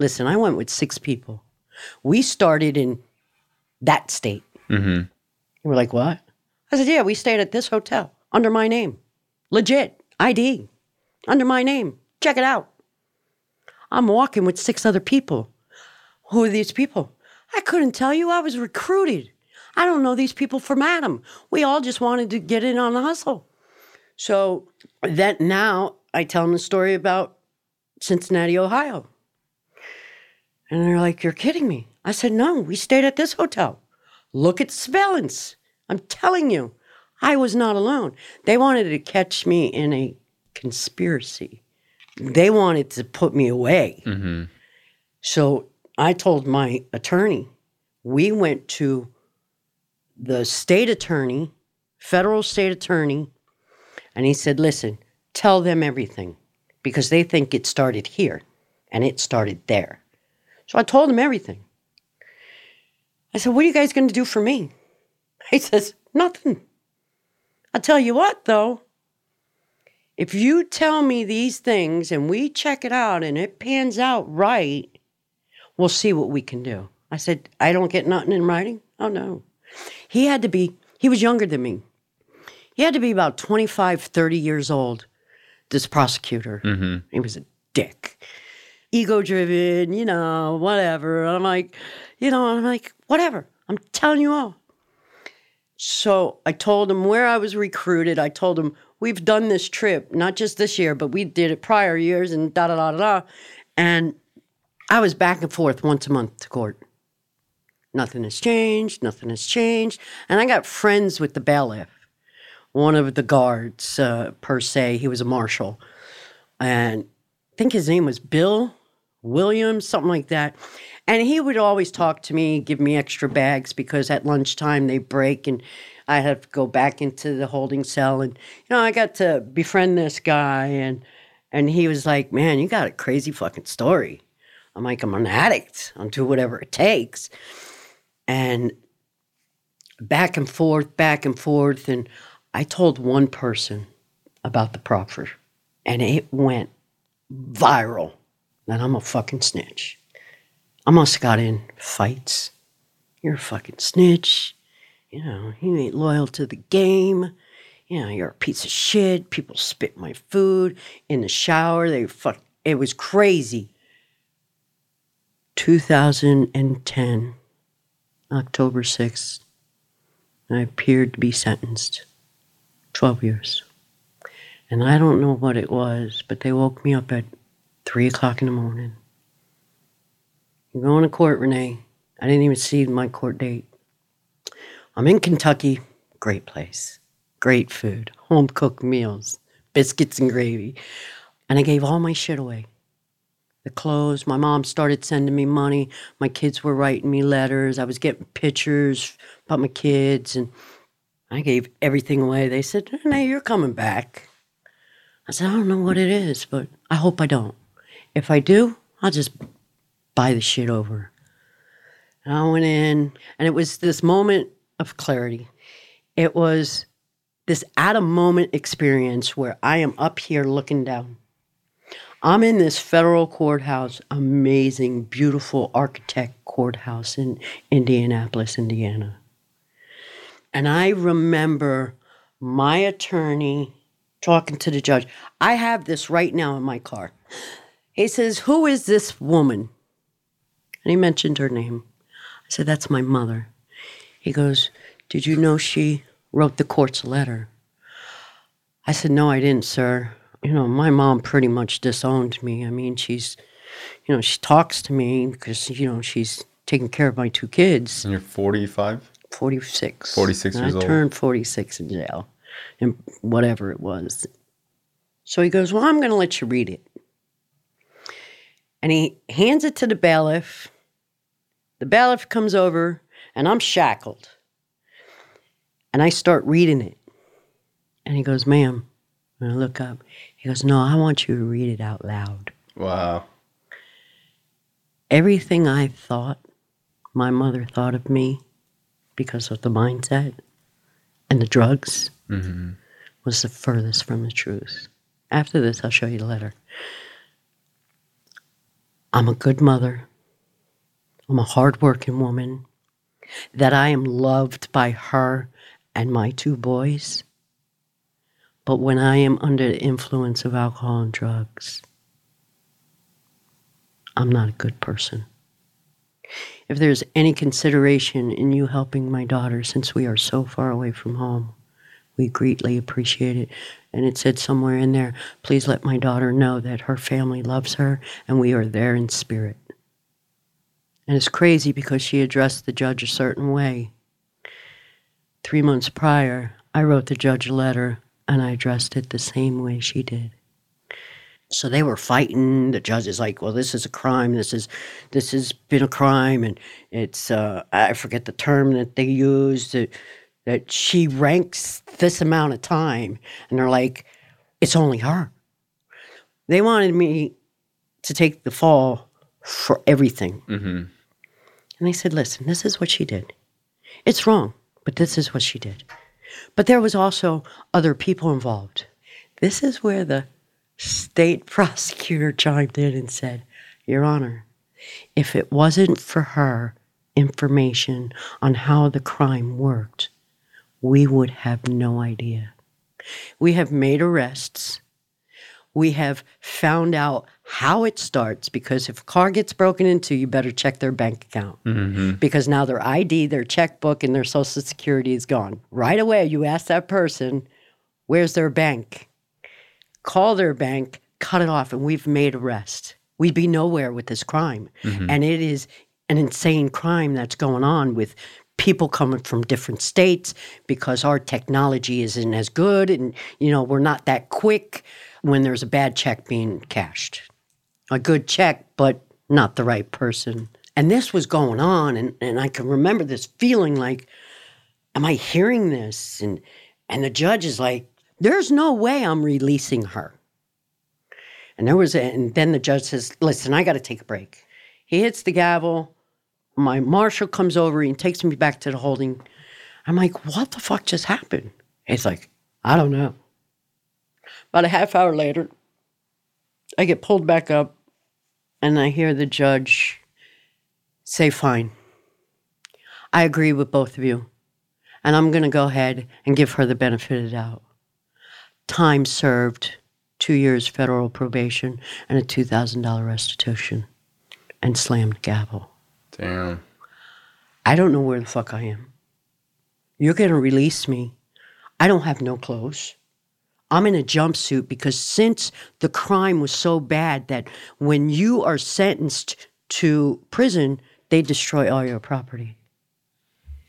Listen, I went with six people. We started in that state. mm-hmm. You were like, what? I said, yeah, we stayed at this hotel under my name. Legit, ID, under my name. Check it out. I'm walking with six other people. Who are these people? I couldn't tell you. I was recruited. I don't know these people from Adam. We all just wanted to get in on the hustle. So that now I tell them the story about Cincinnati, Ohio. And they're like, You're kidding me. I said, No, we stayed at this hotel. Look at surveillance. I'm telling you, I was not alone. They wanted to catch me in a conspiracy. They wanted to put me away. Mm-hmm. So I told my attorney, we went to the state attorney, federal state attorney, and he said, listen, tell them everything because they think it started here and it started there. So I told him everything. I said, what are you guys going to do for me? He says, nothing. I'll tell you what, though. If you tell me these things and we check it out and it pans out right, we'll see what we can do. I said, I don't get nothing in writing? Oh, no. He had to be, he was younger than me. He had to be about 25, 30 years old, this prosecutor. Mm-hmm. He was a dick. Ego driven, you know, whatever. I'm like, you know, I'm like, whatever. I'm telling you all. So I told him where I was recruited. I told him, we've done this trip, not just this year, but we did it prior years and da da da da. And I was back and forth once a month to court. Nothing has changed. Nothing has changed. And I got friends with the bailiff, one of the guards, uh, per se. He was a marshal. And I think his name was Bill Williams, something like that. And he would always talk to me, give me extra bags because at lunchtime they break and I have to go back into the holding cell. And, you know, I got to befriend this guy and and he was like, Man, you got a crazy fucking story. I'm like, I'm an addict. I'll do whatever it takes. And back and forth, back and forth. And I told one person about the proffer, and it went viral that I'm a fucking snitch. I must got in fights. You're a fucking snitch. You know, you ain't loyal to the game. You know, you're a piece of shit. People spit my food in the shower. They fuck. It was crazy. 2010, October 6th, I appeared to be sentenced 12 years. And I don't know what it was, but they woke me up at 3 o'clock in the morning. You're going to court, Renee. I didn't even see my court date. I'm in Kentucky. Great place. Great food. Home cooked meals. Biscuits and gravy. And I gave all my shit away the clothes. My mom started sending me money. My kids were writing me letters. I was getting pictures about my kids, and I gave everything away. They said, "Hey, you're coming back." I said, "I don't know what it is, but I hope I don't. If I do, I'll just buy the shit over." And I went in, and it was this moment of clarity. It was this at a moment experience where I am up here looking down. I'm in this federal courthouse, amazing, beautiful architect courthouse in Indianapolis, Indiana. And I remember my attorney talking to the judge. I have this right now in my car. He says, Who is this woman? And he mentioned her name. I said, That's my mother. He goes, Did you know she wrote the court's letter? I said, No, I didn't, sir. You know, my mom pretty much disowned me. I mean, she's, you know, she talks to me because, you know, she's taking care of my two kids. And you're 45? 46. 46 And years I old. turned 46 in jail, and whatever it was. So he goes, Well, I'm going to let you read it. And he hands it to the bailiff. The bailiff comes over, and I'm shackled. And I start reading it. And he goes, Ma'am, and I look up. He goes, No, I want you to read it out loud. Wow. Everything I thought my mother thought of me because of the mindset and the drugs mm-hmm. was the furthest from the truth. After this, I'll show you the letter. I'm a good mother. I'm a hardworking woman. That I am loved by her and my two boys. But when I am under the influence of alcohol and drugs, I'm not a good person. If there's any consideration in you helping my daughter since we are so far away from home, we greatly appreciate it. And it said somewhere in there, please let my daughter know that her family loves her and we are there in spirit. And it's crazy because she addressed the judge a certain way. Three months prior, I wrote the judge a letter and I addressed it the same way she did. So they were fighting. The judge is like, "Well, this is a crime. This is, this has been a crime, and it's uh, I forget the term that they used that, that she ranks this amount of time." And they're like, "It's only her." They wanted me to take the fall for everything, Mm-hmm. and I said, "Listen, this is what she did. It's wrong, but this is what she did." But there was also other people involved. This is where the state prosecutor chimed in and said, Your Honor, if it wasn't for her information on how the crime worked, we would have no idea. We have made arrests. We have found out how it starts because if a car gets broken into, you better check their bank account mm-hmm. because now their ID, their checkbook, and their social security is gone. Right away, you ask that person, Where's their bank? call their bank, cut it off, and we've made arrest. We'd be nowhere with this crime. Mm-hmm. And it is an insane crime that's going on with people coming from different states because our technology isn't as good and you know we're not that quick when there's a bad check being cashed. A good check but not the right person. And this was going on and, and i can remember this feeling like am i hearing this? And and the judge is like there's no way i'm releasing her. And there was a, and then the judge says listen i got to take a break. He hits the gavel. My marshal comes over and takes me back to the holding. I'm like what the fuck just happened? He's like i don't know about a half hour later i get pulled back up and i hear the judge say fine i agree with both of you and i'm going to go ahead and give her the benefit of the doubt time served two years federal probation and a $2000 restitution and slammed gavel Damn. I don't know where the fuck I am. You're going to release me. I don't have no clothes. I'm in a jumpsuit because since the crime was so bad that when you are sentenced to prison, they destroy all your property.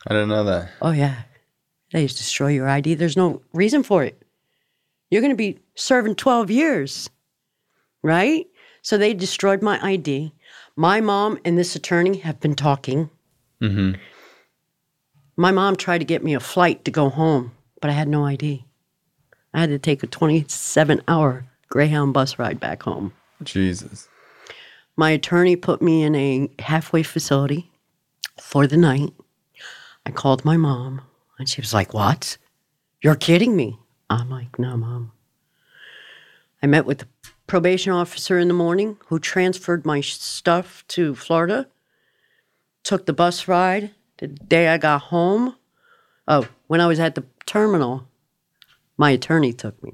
I didn't know that. Oh, yeah. They just destroy your ID. There's no reason for it. You're going to be serving 12 years, right? So they destroyed my ID. My mom and this attorney have been talking. Mm-hmm. My mom tried to get me a flight to go home, but I had no ID. I had to take a 27 hour Greyhound bus ride back home. Jesus. My attorney put me in a halfway facility for the night. I called my mom, and she was like, What? You're kidding me. I'm like, No, mom. I met with the probation officer in the morning who transferred my stuff to Florida, took the bus ride. The day I got home, oh, when I was at the terminal, My attorney took me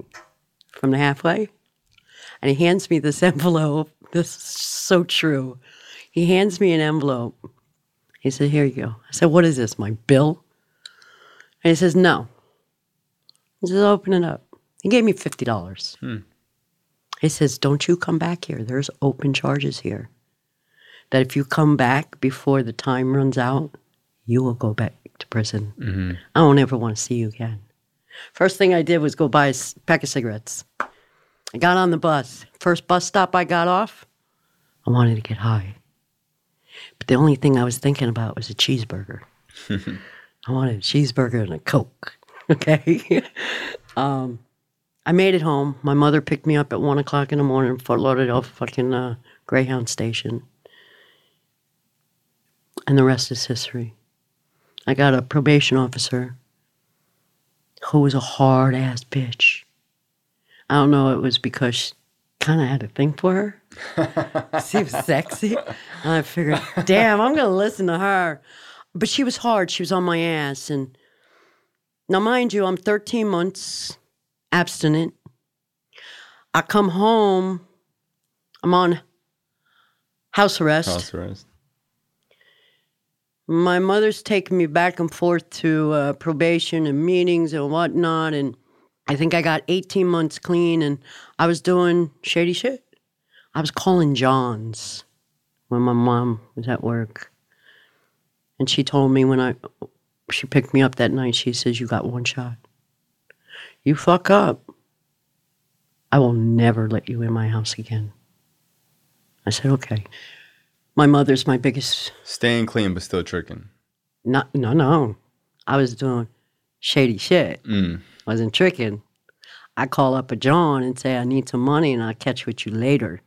from the halfway and he hands me this envelope. This is so true. He hands me an envelope. He said, Here you go. I said, What is this, my bill? And he says, No. He says, Open it up. He gave me $50. Hmm. He says, Don't you come back here. There's open charges here. That if you come back before the time runs out, you will go back to prison. Mm-hmm. I don't ever want to see you again. First thing I did was go buy a pack of cigarettes. I got on the bus. First bus stop I got off, I wanted to get high. But the only thing I was thinking about was a cheeseburger. I wanted a cheeseburger and a Coke. Okay. um, I made it home. My mother picked me up at one o'clock in the morning in Fort Lauderdale fucking uh, Greyhound station. And the rest is history. I got a probation officer who was a hard ass bitch. I don't know, it was because she kind of had a thing for her. she was sexy. And I figured, damn, I'm going to listen to her. But she was hard. She was on my ass. And now, mind you, I'm 13 months abstinent. I come home, I'm on house arrest. House arrest. My mother's taking me back and forth to uh, probation and meetings and whatnot. And I think I got 18 months clean and I was doing shady shit. I was calling John's when my mom was at work. And she told me when I, she picked me up that night, she says, You got one shot. You fuck up. I will never let you in my house again. I said, Okay. My mother's my biggest Staying clean but still tricking. no, no, no. I was doing shady shit. Mm. Wasn't tricking. I call up a John and say I need some money and I'll catch with you later.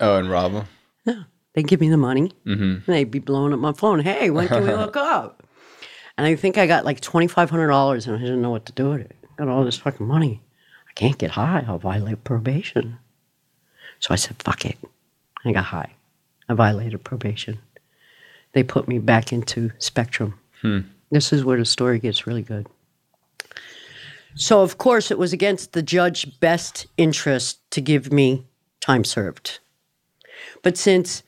Oh, and rob him. No, they give me the money Mm-hmm. and they'd be blowing up my phone. Hey, when can we hook up? And I think I got like twenty five hundred dollars and I didn't know what to do with it. got all this fucking money. I can't get high. I'll violate probation. So I said, fuck it. I got high. I violated probation. They put me back into Spectrum. Hmm. This is where the story gets really good. So, of course, it was against the judge's best interest to give me time served. But since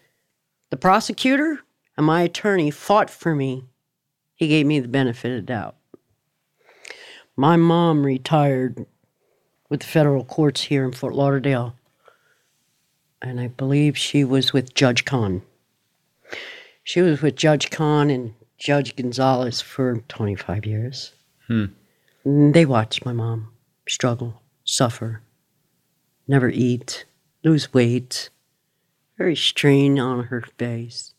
the prosecutor and my attorney fought for me, he gave me the benefit of the doubt. My mom retired with the federal courts here in Fort Lauderdale, and I believe she was with Judge Kahn. She was with Judge Kahn and Judge Gonzalez for 25 years. Hmm. And They watched my mom struggle, suffer, never eat, lose weight, very strain on her face.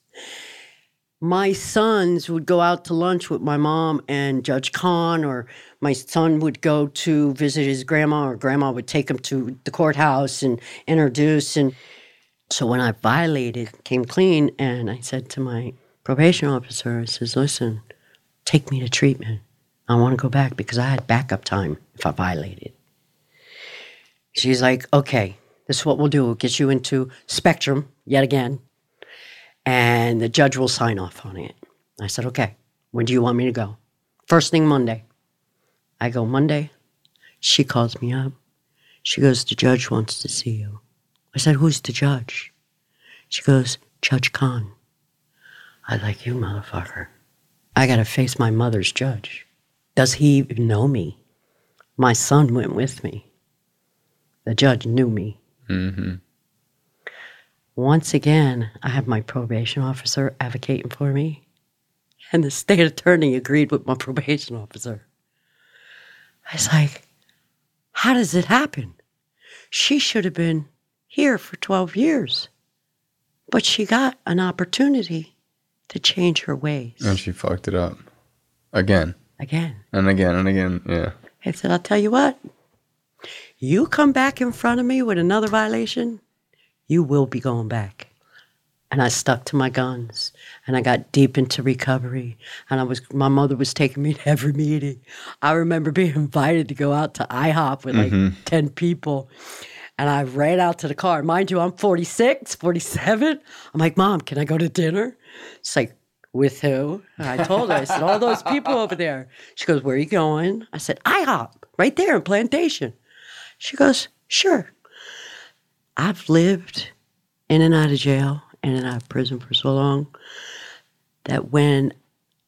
My sons would go out to lunch with my mom and Judge Kahn, or my son would go to visit his grandma, or grandma would take him to the courthouse and introduce. And so when I violated, came clean, and I said to my probation officer, I says, listen, take me to treatment. I want to go back because I had backup time if I violated. She's like, okay, this is what we'll do. We'll get you into Spectrum yet again, and the judge will sign off on it. I said, okay, when do you want me to go? First thing Monday. I go, Monday. She calls me up. She goes, the judge wants to see you. I said, who's the judge? She goes, Judge Khan. I like you, motherfucker. I got to face my mother's judge. Does he even know me? My son went with me. The judge knew me. Mm-hmm. Once again, I have my probation officer advocating for me, and the state attorney agreed with my probation officer. I was like, how does it happen? She should have been here for 12 years, but she got an opportunity to change her ways And she fucked it up. Again. again. And again and again. Yeah. I said, I'll tell you what, you come back in front of me with another violation, you will be going back. And I stuck to my guns and I got deep into recovery. And I was my mother was taking me to every meeting. I remember being invited to go out to IHOP with like mm-hmm. 10 people. And I ran out to the car. Mind you, I'm 46, 47. I'm like, Mom, can I go to dinner? It's like, With who? I told her, I said, all those people over there. She goes, Where are you going? I said, IHOP, right there in Plantation. She goes, Sure. I've lived in and out of jail, in and out of prison for so long that when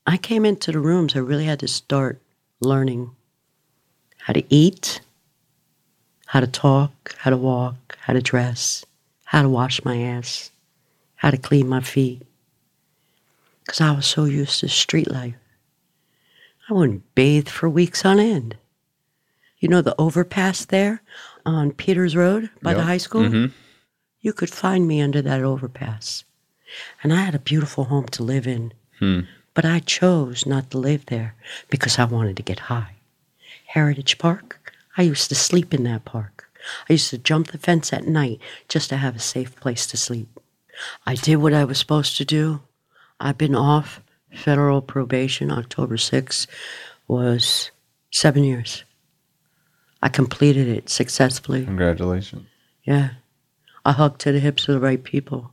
I came into the rooms, I really had to start learning how to eat, how to talk, how to walk, how to dress, how to wash my ass, how to clean my feet. Because I was so used to street life. I wouldn't bathe for weeks on end. You know the overpass there on Peters Road by the high school? Mhm. You could find me under that overpass. And I had a beautiful home to live in. Hmm. But I chose not to live there because I wanted to get high. Heritage Park, I used to sleep in that park. I used to jump the fence at night just to have a safe place to sleep. I did what I was supposed to do. I've been off federal probation. October 6th was seven years. I completed it successfully. Congratulations. Yeah. I hugged to the hips of the right people.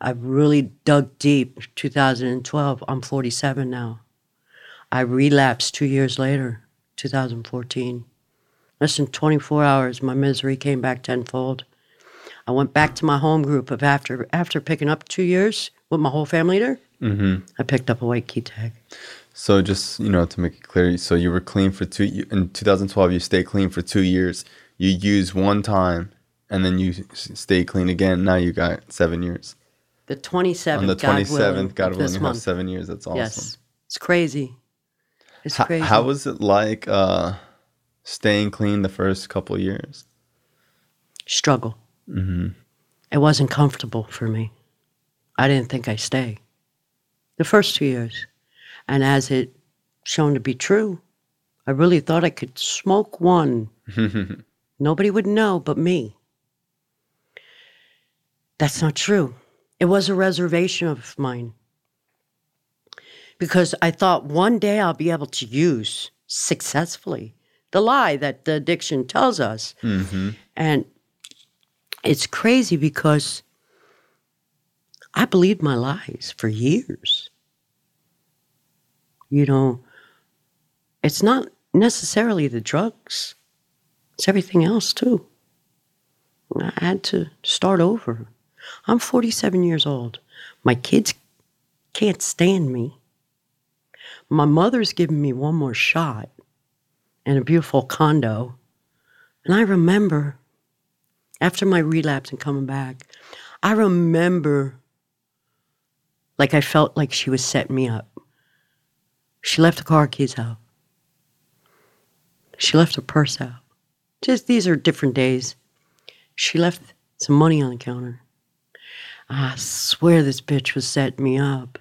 I really dug deep. 2012, I'm 47 now. I relapsed two years later, 2014. Less than 24 hours, my misery came back tenfold. I went back to my home group of after after picking up two years with my whole family there. Mm-hmm. I picked up a white key tag. So just you know to make it clear, so you were clean for two in 2012. You stayed clean for two years. You used one time, and then you stayed clean again. Now you got seven years. The 27th, On the God willing, 27th, God willing, you have month. seven years. That's awesome. Yes, it's crazy. It's How, crazy. how was it like uh, staying clean the first couple years? struggle. Mm-hmm. It wasn't comfortable for me. I didn't think I'd stay. The first two years. And as it shown to be true, I really thought I could smoke one. Nobody would know but me. That's not true. It was a reservation of mine. Because I thought one day I'll be able to use successfully the lie that the addiction tells us. mm-hmm. And it's crazy because I believed my lies for years. You know, it's not necessarily the drugs, it's everything else too. I had to start over. I'm 47 years old. My kids can't stand me. My mother's giving me one more shot in a beautiful condo. And I remember after my relapse and coming back, I remember like I felt like she was setting me up. She left the car keys out. She left her purse out. Just these are different days. She left some money on the counter. I swear this bitch was setting me up.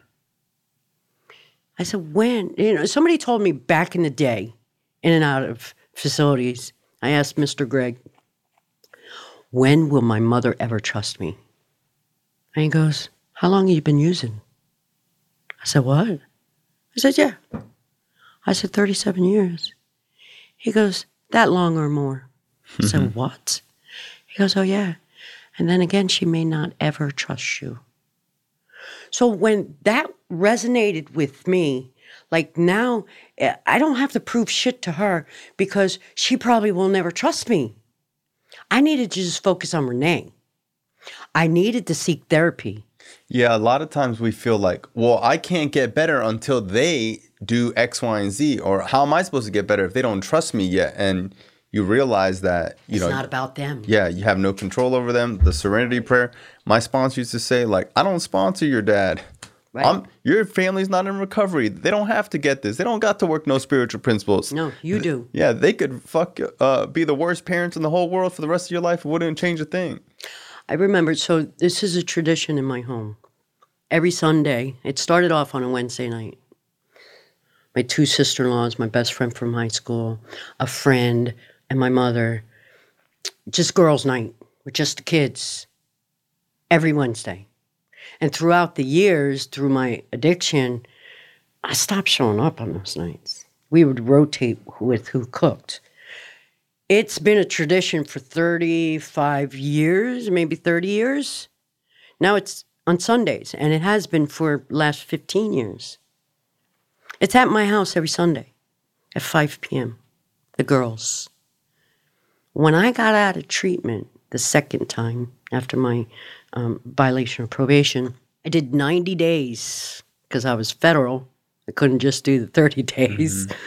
I said, when? You know, somebody told me back in the day, in and out of facilities, I asked Mr. Greg, when will my mother ever trust me? And he goes, How long have you been using? I said, What? I said, Yeah. I said, 37 years. He goes, That long or more. I said, What? He goes, Oh, yeah. And then again, she may not ever trust you. So when that resonated with me, like now, eh, I don't have to prove shit to her because she probably will never trust me. I needed to just focus on Renee. I needed to seek therapy. Yeah, a lot of times we feel like, well, I can't get better until they do X, Y, and Z, or how am I supposed to get better if they don't trust me yet? And you realize that you know It's know, not about them. yeah, you have no control over them. The Serenity Prayer. My sponsor used to say, like, I don't sponsor your dad. Right. I'm, your family's not in recovery. They don't have to get this. They don't got to work no spiritual principles. No, you do. Yeah, they could fuck uh, be the worst parents in the whole world for the rest of your life. It wouldn't change a thing. I remember, so this is a tradition in my home. Every Sunday, it started off on a Wednesday night. My two sister in laws, my best friend from high school, a friend, and my mother. Just girls' night with just the kids every Wednesday. And throughout the years, through my addiction, I stopped showing up on those nights. We would rotate with who cooked. It's been a tradition for 35 years, maybe 30 years. Now it's on Sundays, and it has been for last 15 years. It's at my house every Sunday at 5 p.m. The girls. When I got out of treatment the second time after my um, violation of probation, I did 90 days because I was federal. I couldn't just do the 30 days. Mm-hmm.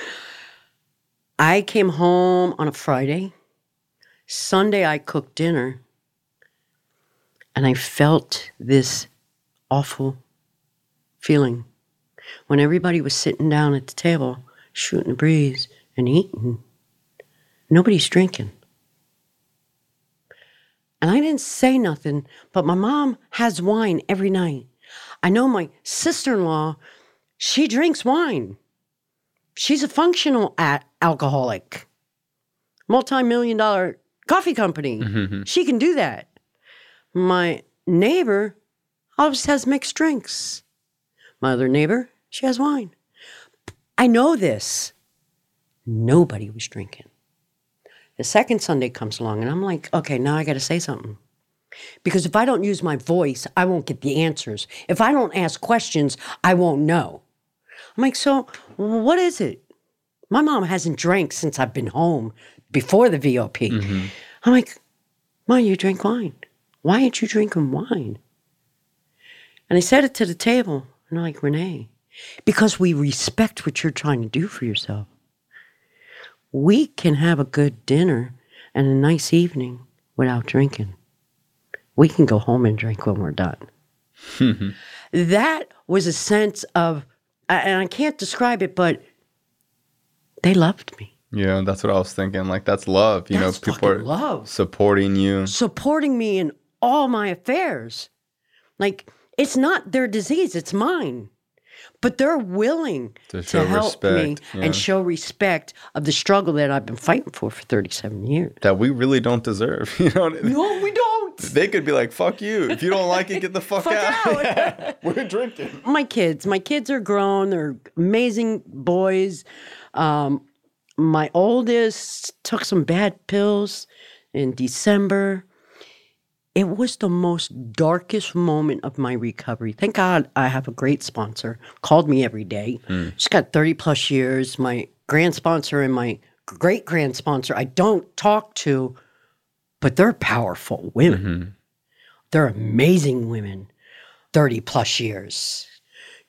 I came home on a Friday. Sunday, I cooked dinner. And I felt this awful feeling when everybody was sitting down at the table, shooting the breeze and eating. Nobody's drinking. And I didn't say nothing, but my mom has wine every night. I know my sister in law, she drinks wine. She's a functional alcoholic, multi million dollar coffee company. Mm-hmm. She can do that. My neighbor always has mixed drinks. My other neighbor, she has wine. I know this. Nobody was drinking. The second Sunday comes along, and I'm like, okay, now I got to say something. Because if I don't use my voice, I won't get the answers. If I don't ask questions, I won't know. I'm like, so what is it? My mom hasn't drank since I've been home before the VOP. Mm-hmm. I'm like, Mom, you drink wine. Why aren't you drinking wine? And I said it to the table, and I'm like, Renee, because we respect what you're trying to do for yourself. We can have a good dinner and a nice evening without drinking. We can go home and drink when we're done. that was a sense of, and I can't describe it, but they loved me. Yeah, that's what I was thinking. Like that's love. You that's know, people are love. supporting you, supporting me in all my affairs. Like it's not their disease; it's mine. But they're willing to, to help respect, me yeah. and show respect of the struggle that I've been fighting for for 37 years. That we really don't deserve. You know? No, we don't. They could be like, "Fuck you! If you don't like it, get the fuck, fuck out." out. We're drinking. My kids, my kids are grown. They're amazing boys. Um, my oldest took some bad pills in December. It was the most darkest moment of my recovery. Thank God I have a great sponsor, called me every day. Mm. She's got 30 plus years. My grand sponsor and my great grand sponsor, I don't talk to, but they're powerful women. Mm-hmm. They're amazing women, 30 plus years.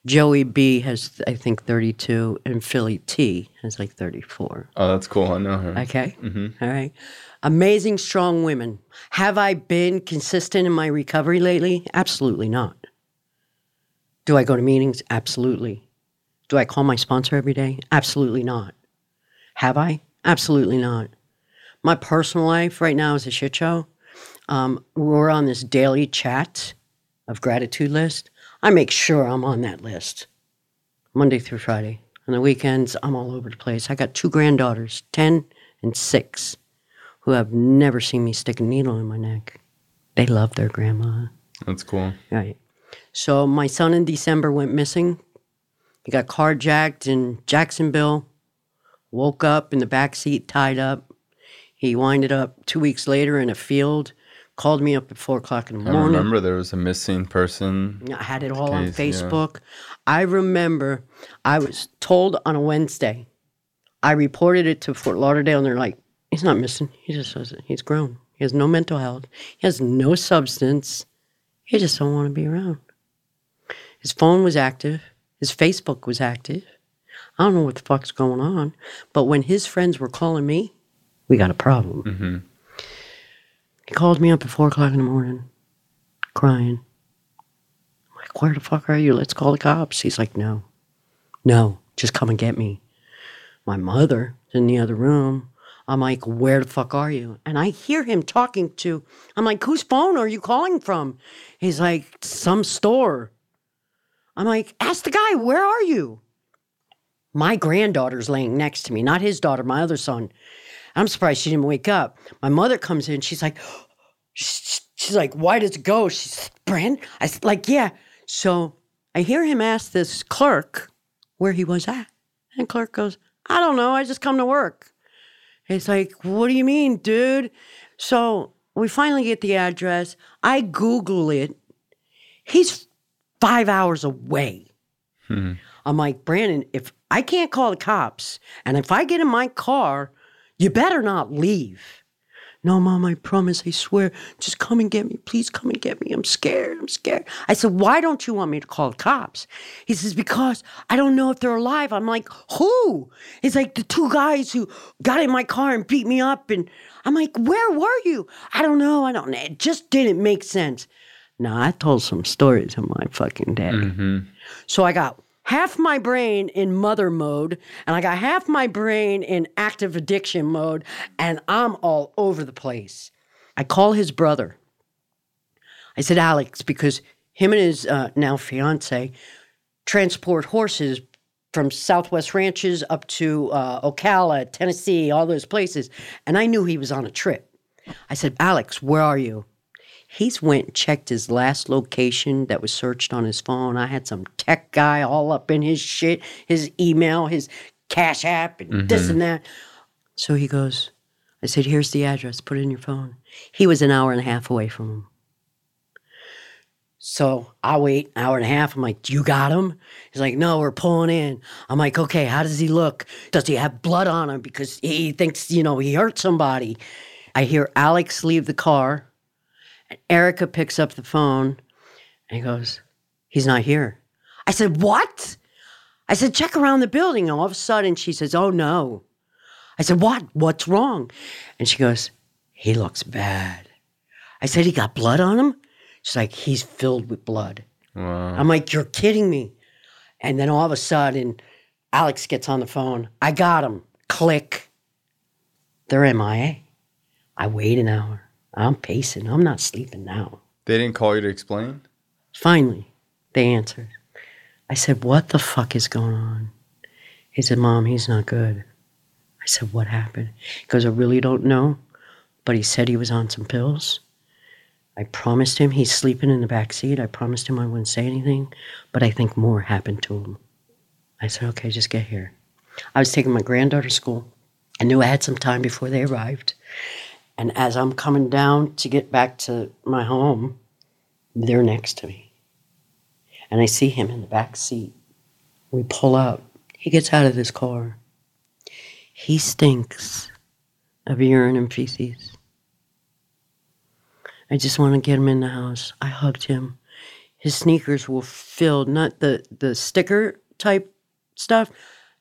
Joey B has, I think, 32, and Philly T has like 34. Oh, that's cool. I know her. Okay. Mm-hmm. All right. Amazing, strong women. Have I been consistent in my recovery lately? Absolutely not. Do I go to meetings? Absolutely. Do I call my sponsor every day? Absolutely not. Have I? Absolutely not. My personal life right now is a shit show. Um, we're on this daily chat of gratitude list. I make sure I'm on that list Monday through Friday. On the weekends, I'm all over the place. I got two granddaughters, 10 and 6, who have never seen me stick a needle in my neck. They love their grandma. That's cool. Right. So my son in December went missing. He got carjacked in Jacksonville, woke up in the back seat tied up. He winded up two weeks later in a field called me up at four o'clock in the morning. I remember there was a missing person. I had it all case, on Facebook. Yeah. I remember I was told on a Wednesday. I reported it to Fort Lauderdale, and they're like, "He's not missing. He just says he's grown. He has no mental health. He has no substance. He just don't want to be around." His phone was active. His Facebook was active. I don't know what the fuck's going on, but when his friends were calling me, we got a problem. Mm-hmm. He called me up at four o'clock in the morning, crying. I'm like, where the fuck are you? Let's call the cops. He's like, no, no, just come and get me. My mother in the other room. I'm like, where the fuck are you? And I hear him talking to, I'm like, whose phone are you calling from? He's like, some store. I'm like, ask the guy, where are you? My granddaughter's laying next to me, not his daughter, my other son. I'm surprised she didn't wake up. My mother comes in. She's like, she's like, why does it go? She's Brand. I said, like, yeah. So I hear him ask this clerk where he was at, and clerk goes, I don't know. I just come to work. He's like, what do you mean, dude? So we finally get the address. I Google it. He's five hours away. Hmm. I'm like, Brandon, if I can't call the cops and if I get in my car, you better not leave. No, mom, I promise, I swear. Just come and get me. Please come and get me. I'm scared. I'm scared. I said, Why don't you want me to call the cops? He says, Because I don't know if they're alive. I'm like, Who? He's like, The two guys who got in my car and beat me up. And I'm like, Where were you? I don't know. I don't know. It just didn't make sense. Now, I told some stories to my fucking dad. Mm-hmm. So I got half my brain in mother mode and I got half my brain in active addiction mode and I'm all over the place. I call his brother. I said, Alex, because him and his uh, now fiance transport horses from Southwest Ranches up to uh, Ocala, Tennessee, all those places. And I knew he was on a trip. I said, Alex, where are you? He's went and checked his last location that was searched on his phone. I had some tech guy all up in his shit, his email, his cash app, and mm-hmm. this and that. So he goes, I said, here's the address, put it in your phone. He was an hour and a half away from him. So I wait an hour and a half. I'm like, you got him? He's like, no, we're pulling in. I'm like, okay, how does he look? Does he have blood on him? Because he thinks, you know, he hurt somebody. I hear Alex leave the car. Erica picks up the phone and he goes, he's not here. I said, what? I said, check around the building. And all of a sudden she says, oh no. I said, what? What's wrong? And she goes, he looks bad. I said, he got blood on him? She's like, he's filled with blood. Wow. I'm like, you're kidding me. And then all of a sudden, Alex gets on the phone. I got him. Click. They're MIA. I wait an hour. I'm pacing. I'm not sleeping now. They didn't call you to explain? Finally, they answered. I said, What the fuck is going on? He said, Mom, he's not good. I said, What happened? He goes, I really don't know, but he said he was on some pills. I promised him he's sleeping in the back seat. I promised him I wouldn't say anything, but I think more happened to him. I said, Okay, just get here. I was taking my granddaughter to school. I knew I had some time before they arrived. And as I'm coming down to get back to my home, they're next to me. And I see him in the back seat. We pull up. He gets out of this car. He stinks of urine and feces. I just want to get him in the house. I hugged him. His sneakers were filled, not the, the sticker type stuff.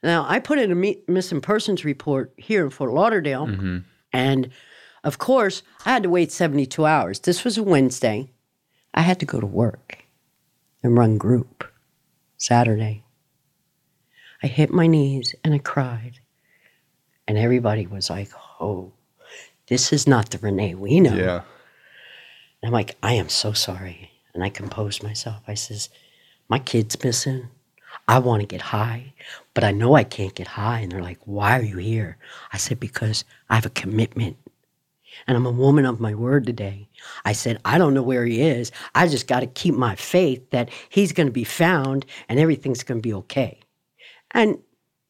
Now, I put in a missing persons report here in Fort Lauderdale. Mm-hmm. And of course, I had to wait 72 hours. This was a Wednesday. I had to go to work and run group Saturday. I hit my knees and I cried. And everybody was like, oh, this is not the Renee we know. Yeah. And I'm like, I am so sorry. And I composed myself. I says, my kid's missing. I want to get high, but I know I can't get high. And they're like, why are you here? I said, because I have a commitment. And I'm a woman of my word today. I said, I don't know where he is. I just got to keep my faith that he's going to be found and everything's going to be okay. And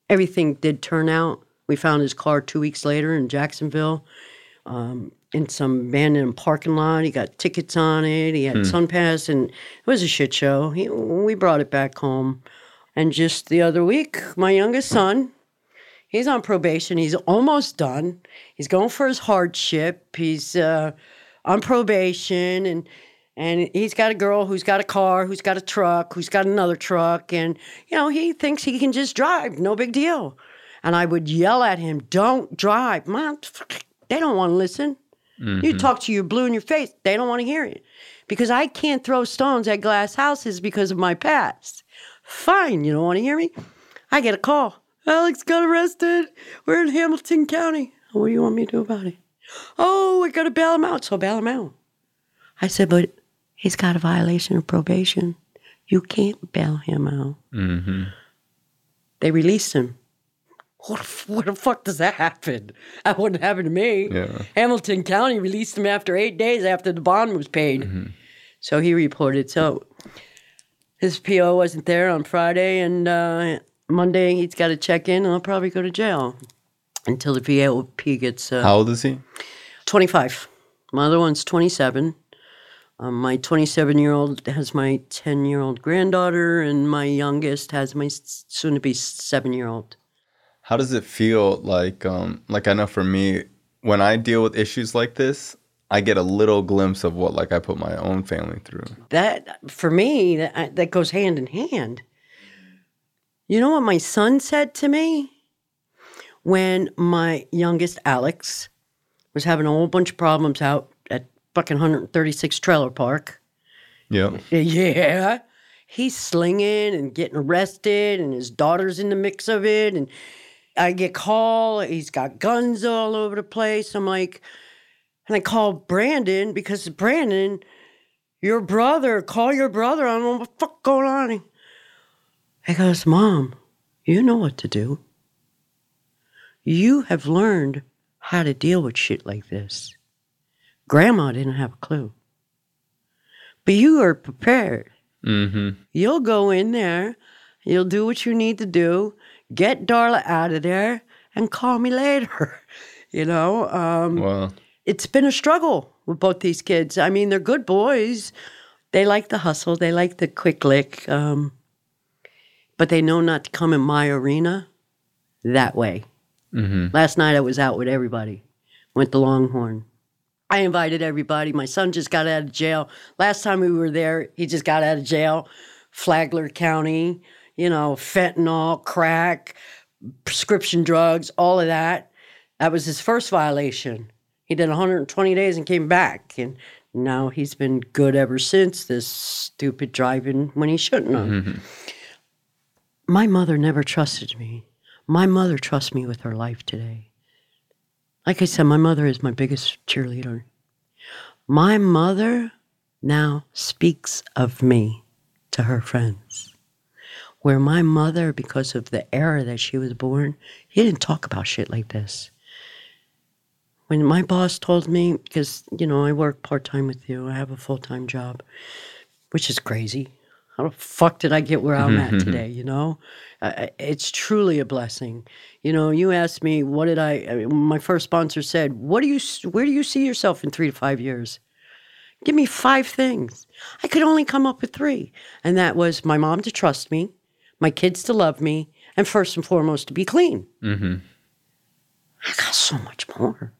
everything did turn out. We found his car two weeks later in Jacksonville um, in some abandoned parking lot. He got tickets on it. He had SunPass, and it was a shit show. He, we brought it back home. And just the other week, my youngest son, he's on probation. He's almost done. He's going for his hardship. He's uh, on probation, and and he's got a girl who's got a car, who's got a truck, who's got another truck, and you know he thinks he can just drive. No big deal. And I would yell at him, "Don't drive, mom." They don't want to listen. You talk to your blue in your face. They don't want to hear it because I can't throw stones at glass houses because of my past. Fine, you don't want to hear me? I get a call. Alex got arrested. We're in Hamilton County. What do you want me to do about it? Oh, we got to bail him out. So bail him out. I said, but he's got a violation of probation. You can't bail him out. Mm-hmm. They released him. What, the what the fuck does that happen? That wouldn't happen to me. Yeah. Hamilton County released him after eight days after the bond was paid. So he reported. So his PO wasn't there on Friday, and uh, Monday he's got to check in, and I'll probably go to jail until the VOP gets uh, How old is he? 25. My other one's 27. Um, my 27 year old has my 10 year old granddaughter, and my youngest has my soon to be seven year old. How does it feel like? Um, like I know for me, when I deal with issues like this, I get a little glimpse of what like I put my own family through. That for me, that, that goes hand in hand. You know what my son said to me when my youngest Alex was having a whole bunch of problems out at fucking 136 Trailer Park. Yeah. Yeah. He's slinging and getting arrested, and his daughter's in the mix of it. And I get called. He's got guns all over the place. I'm like, and I call Brandon because Brandon, your brother, call your brother. I don't know what the fuck going on. He goes, Mom, you know what to do. You have learned how to deal with shit like this. Grandma didn't have a clue. But you are prepared. Mm-hmm. You'll go in there, you'll do what you need to do, get Darla out of there, and call me later. you know? Um, Wow. it's been a struggle with both these kids. I mean, they're good boys. They like the hustle, they like the quick lick, um, but they know not to come in my arena that way. Mm-hmm. Last night I was out with everybody, went to Longhorn. I invited everybody. My son just got out of jail. Last time we were there, he just got out of jail. Flagler County, you know, fentanyl, crack, prescription drugs, all of that. That was his first violation. He did 120 days and came back. And now he's been good ever since this stupid driving when he shouldn't have. My mother never trusted me. My mother trusts me with her life today. Like I said, my mother is my biggest cheerleader. My mother now speaks of me to her friends. Where my mother, because of the era that she was born, he didn't talk about shit like this. When my boss told me, because, you know, I work part time with you, I have a full time job, which is crazy. How the fuck did I get where I'm at today? You know, uh, it's truly a blessing. You know, you asked me, what did I? I mean, my first sponsor said, "What do you? Where do you see yourself in three to five years?" Give me five things. I could only come up with three, and that was my mom to trust me, my kids to love me, and first and foremost to be clean. Mm-hmm. I got so much more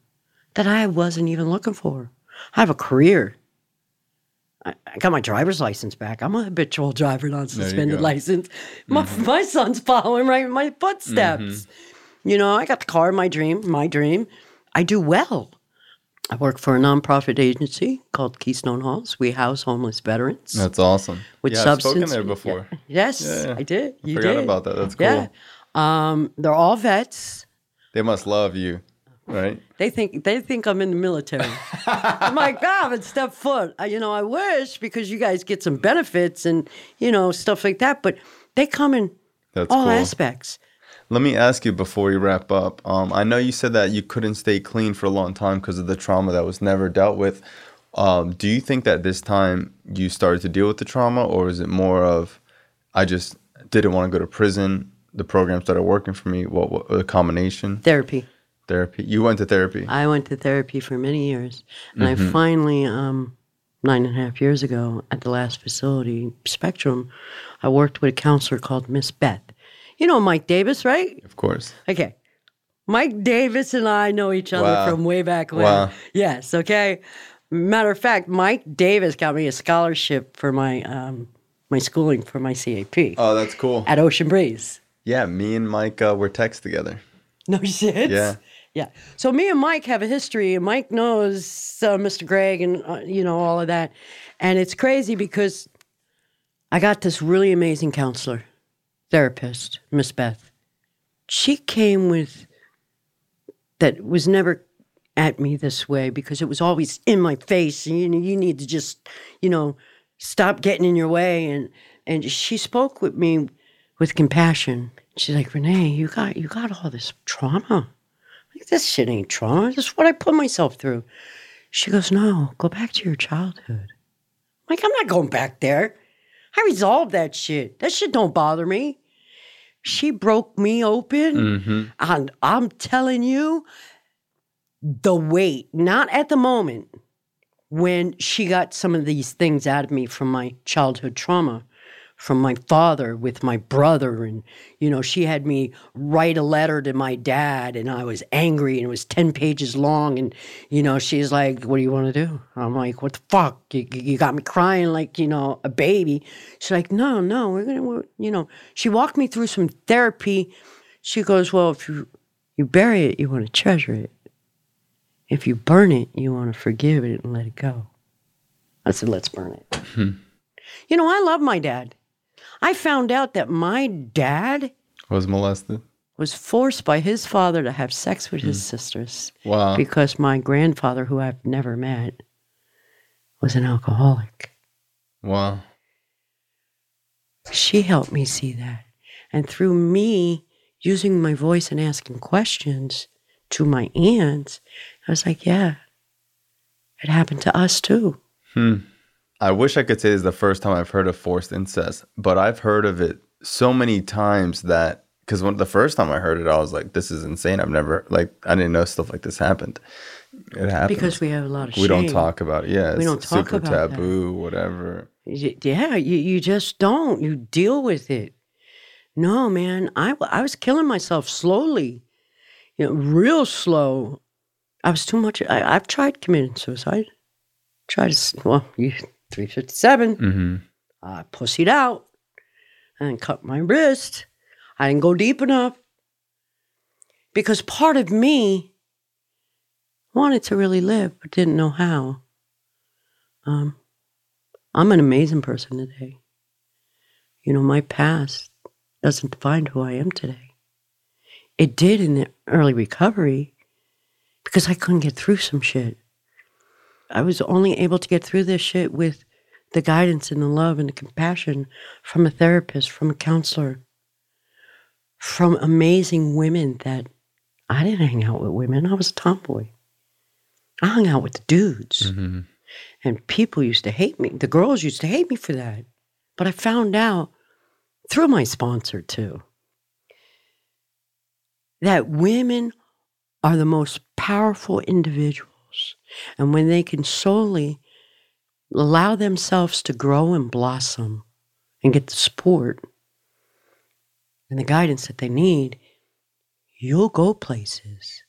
that I wasn't even looking for. I have a career. I, I got my driver's license back. I'm a habitual driver, non suspended license. My, my son's following right in my footsteps. You know, I got the car, my dream, my dream. I do well. I work for a nonprofit agency called Keystone Halls. We house homeless veterans That's awesome. with yeah, I've substance. spoken there before. Yes, Yeah, yeah. I did. You Forgot did. about that. That's cool. Yeah. Um, they're all vets. They must love you, right? They think they think I'm in the military. I'm like, ah, I haven't stepped foot. I, you know, I wish because you guys get some benefits and you know stuff like that. But they come in That's all cool. aspects. Let me ask you before we wrap up. Um, I know you said that you couldn't stay clean for a long time because of the trauma that was never dealt with. Um, do you think that this time you started to deal with the trauma, or is it more of I just didn't want to go to prison? The program started working for me. What, what a combination Therapy. Therapy? You went to therapy. I went to therapy for many years, and Mm-hmm. I finally, um, nine and a half years ago, at the last facility, Spectrum, I worked with a counselor called Miss Beth. You know Mike Davis, right? of course. Okay. Mike Davis and I know each other Wow. from way back when. Wow. Yes, okay. Matter of fact, Mike Davis got me a scholarship for my um, my schooling for my CAP Oh, that's cool. at Ocean Breeze. Yeah, me and Mike uh, were text together. No shit. Yeah. Yeah. So me and Mike have a history, and Mike knows uh, Mr. Greg and uh, you know all of that, and it's crazy because I got this really amazing counselor, therapist, Miss Beth. She came with that was never at me this way because it was always in my face, and you know you need to just you know stop getting in your way, and and she spoke with me with compassion. She's like, Renee, you got you got all this trauma. Like, this shit ain't trauma. This is what I put myself through. She goes, No, go back to your childhood. I'm like, I'm not going back there. I resolved that shit. That shit don't bother me. She broke me open. Mm-hmm. And I'm telling you, the weight, not at the moment, when she got some of these things out of me from my childhood trauma, from my father with my brother, and you know, she had me write a letter to my dad, and I was angry, and it was ten pages long, and you know, she's like, "What do you want to do?" I'm like, "What the fuck? You, you got me crying like you know a baby." She's like, "No, no, we're gonna, we're, you know." She walked me through some therapy. She goes, "Well, if you you bury it, you want to treasure it." If you burn it, you want to forgive it and let it go. I said, let's burn it. Hmm. You know, I love my dad. I found out that my dad Was molested. was forced by his father to have sex with his hmm. sisters Wow. because my grandfather, who I've never met, was an alcoholic. Wow. She helped me see that. And through me using my voice and asking questions to my aunts, I was like, yeah, it happened to us too. Hmm. I wish I could say this is the first time I've heard of forced incest, but I've heard of it so many times that because when the first time I heard it, I was like, "This is insane." I've never like I didn't know stuff like this happened. It happens Because we have a lot of we don't talk about it. Yeah, We it's don't talk super about that. taboo. Whatever. Yeah, you, you just don't. You deal with it. No, man, I I was killing myself slowly, you know, real slow. I was too much. I, I've tried committing suicide. Tried to, well, you, 357. Mm-hmm. I pussied out and cut my wrist. I didn't go deep enough because part of me wanted to really live but didn't know how. Um, I'm an amazing person today. You know, my past doesn't define who I am today. It did in the early recovery because I couldn't get through some shit. I was only able to get through this shit with the guidance and the love and the compassion from a therapist, from a counselor, from amazing women that I didn't hang out with women. I was a tomboy. I hung out with the dudes. Mm-hmm. And people used to hate me. The girls used to hate me for that. But I found out through my sponsor, too, that women are the most powerful individuals. And when they can solely allow themselves to grow and blossom and get the support and the guidance that they need, you'll go places.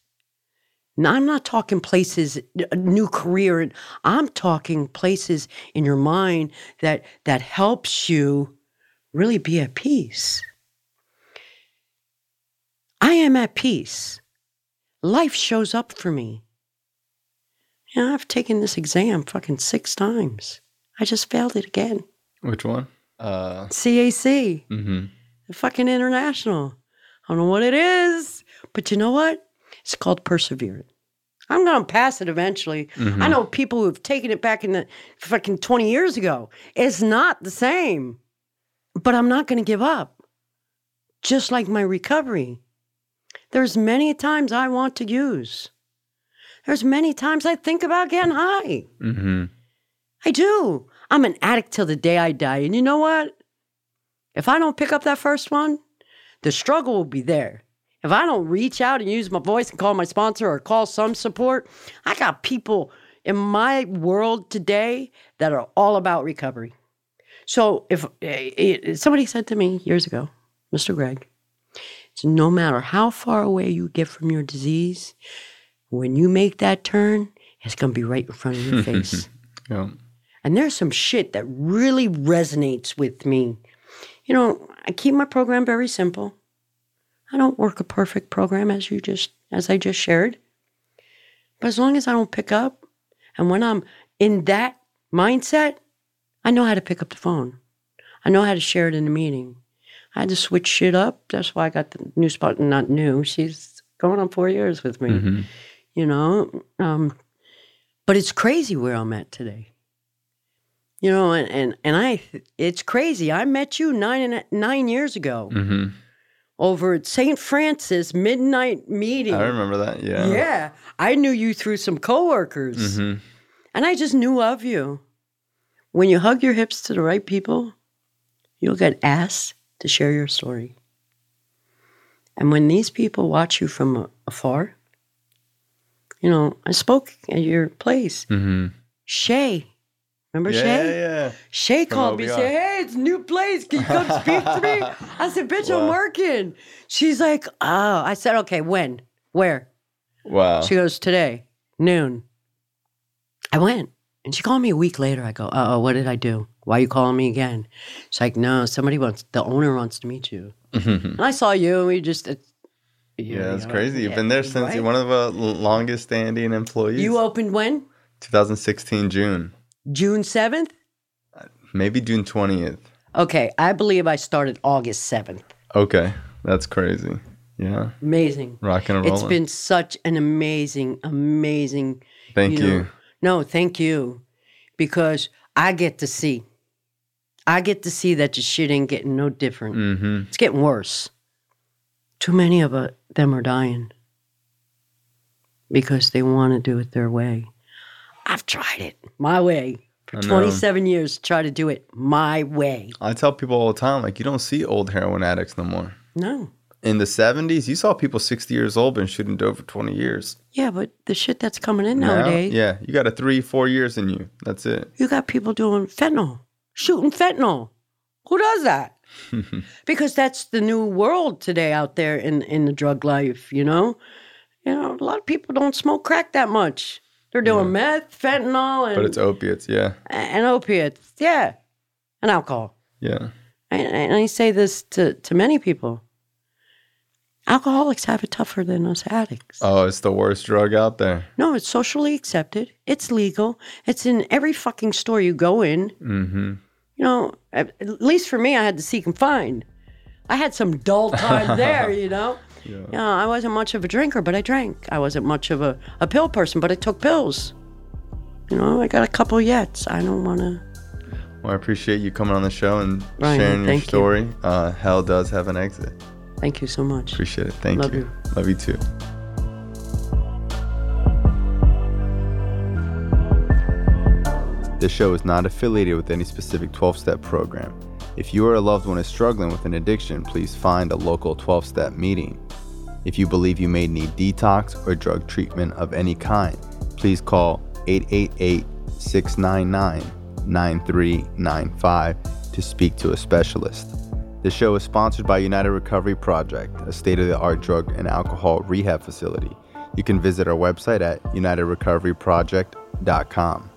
Now, I'm not talking places, a new career. I'm talking places in your mind that that helps you really be at peace. I am at peace. Life shows up for me. You know, I've taken this exam fucking six times. I just failed it again. Which one? Uh. CAC, Mm-hmm. the fucking international. I don't know what it is, but you know what? It's called perseverance. I'm going to pass it eventually. Mm-hmm. I know people who have taken it back in the fucking 20 years ago. It's not the same, but I'm not going to give up. Just like my recovery. There's many times I want to use. There's many times I think about getting high. Mm-hmm. I do. I'm an addict till the day I die. And you know what? If I don't pick up that first one, the struggle will be there. If I don't reach out and use my voice and call my sponsor or call some support, I got people in my world today that are all about recovery. So if eh, eh, somebody said to me years ago, Mr. Greg, it's no matter how far away you get from your disease, when you make that turn, it's going to be right in front of your face. Yeah. And there's some shit that really resonates with me. You know, I keep my program very simple. I don't work a perfect program as you just as I just shared. But as long as I don't pick up and when I'm in that mindset, I know how to pick up the phone. I know how to share it in a meeting. I had to switch shit up. That's why I got the new spot not new. She's going on four years with me. Mm-hmm. You know? Um, but it's crazy where I'm at today. You know, and, and, and I, it's crazy. I met you nine and nine years ago Mm-hmm. over at St. Francis midnight meeting. I remember that. Yeah. Yeah, I knew you through some coworkers, Mm-hmm. and I just knew of you. When you hug your hips to the right people, you'll get asked to share your story. And when these people watch you from afar, you know, I spoke at your place. Mm-hmm. Shay. Remember Yeah, Shay? yeah. Shay From called me, OBR. said, Hey, it's a new place. Can you come speak to me? I said, Bitch, I'm working. She's like, Oh, I said, Okay, when? Where? Wow. She goes, Today, noon. I went. And she called me a week later. I go, Uh oh, what did I do? Why are you calling me again? She's like, No, somebody wants, the owner wants to meet you. And I saw you, and we just, it's, yeah, it's crazy. You've been there since you're one of the longest standing employees. You opened when? 2016 June, June 7th? maybe June 20th. Okay, I believe I started August 7th. Okay, that's crazy. Yeah, Amazing. rocking and rolling. It's been such an amazing, amazing. Thank you. know- No, thank you, because I get to see. I get to see that the shit ain't getting no different. Mm-hmm. It's getting worse. Too many of uh, them are dying because they want to do it their way. I've tried it my way for 27 years. Try to do it my way. I tell people all the time, like, you don't see old heroin addicts no more. No. In the 70s, you saw people 60 years old been shooting dope for 20 years. Yeah, but the shit that's coming in Now, nowadays, yeah, you got a three, four years in you. That's it. you got people doing fentanyl, shooting fentanyl. Who does that? because that's the new world today out there in in the drug life. You know, you know, a lot of people don't smoke crack that much. They're doing meth, fentanyl, and But it's opiates. Yeah. and opiates. Yeah, and alcohol. Yeah. And, and I say this to to many people. Alcoholics have it tougher than us addicts. Oh, it's the worst drug out there. No, it's socially accepted. It's legal. It's in every fucking store you go in. Mm-hmm. You know, at at least for me, I had to seek and find. I had some dull time there, you know. Yeah. You know, I wasn't much of a drinker, but I drank. I wasn't much of a, a pill person, but I took pills. You know, I got a couple yet. I don't want to. Well, I appreciate you coming on the show and Ryan, sharing your thank you. story. Uh, hell does have an exit. Thank you so much. Appreciate it. Thank Love you. you. Love you too. This show is not affiliated with any specific 12 step program. If you or a loved one is struggling with an addiction, please find a local 12 step meeting. If you believe you may need detox or drug treatment of any kind, please call 888 699 9395 to speak to a specialist. The show is sponsored by United Recovery Project, a state of the art drug and alcohol rehab facility. You can visit our website at unitedrecoveryproject.com.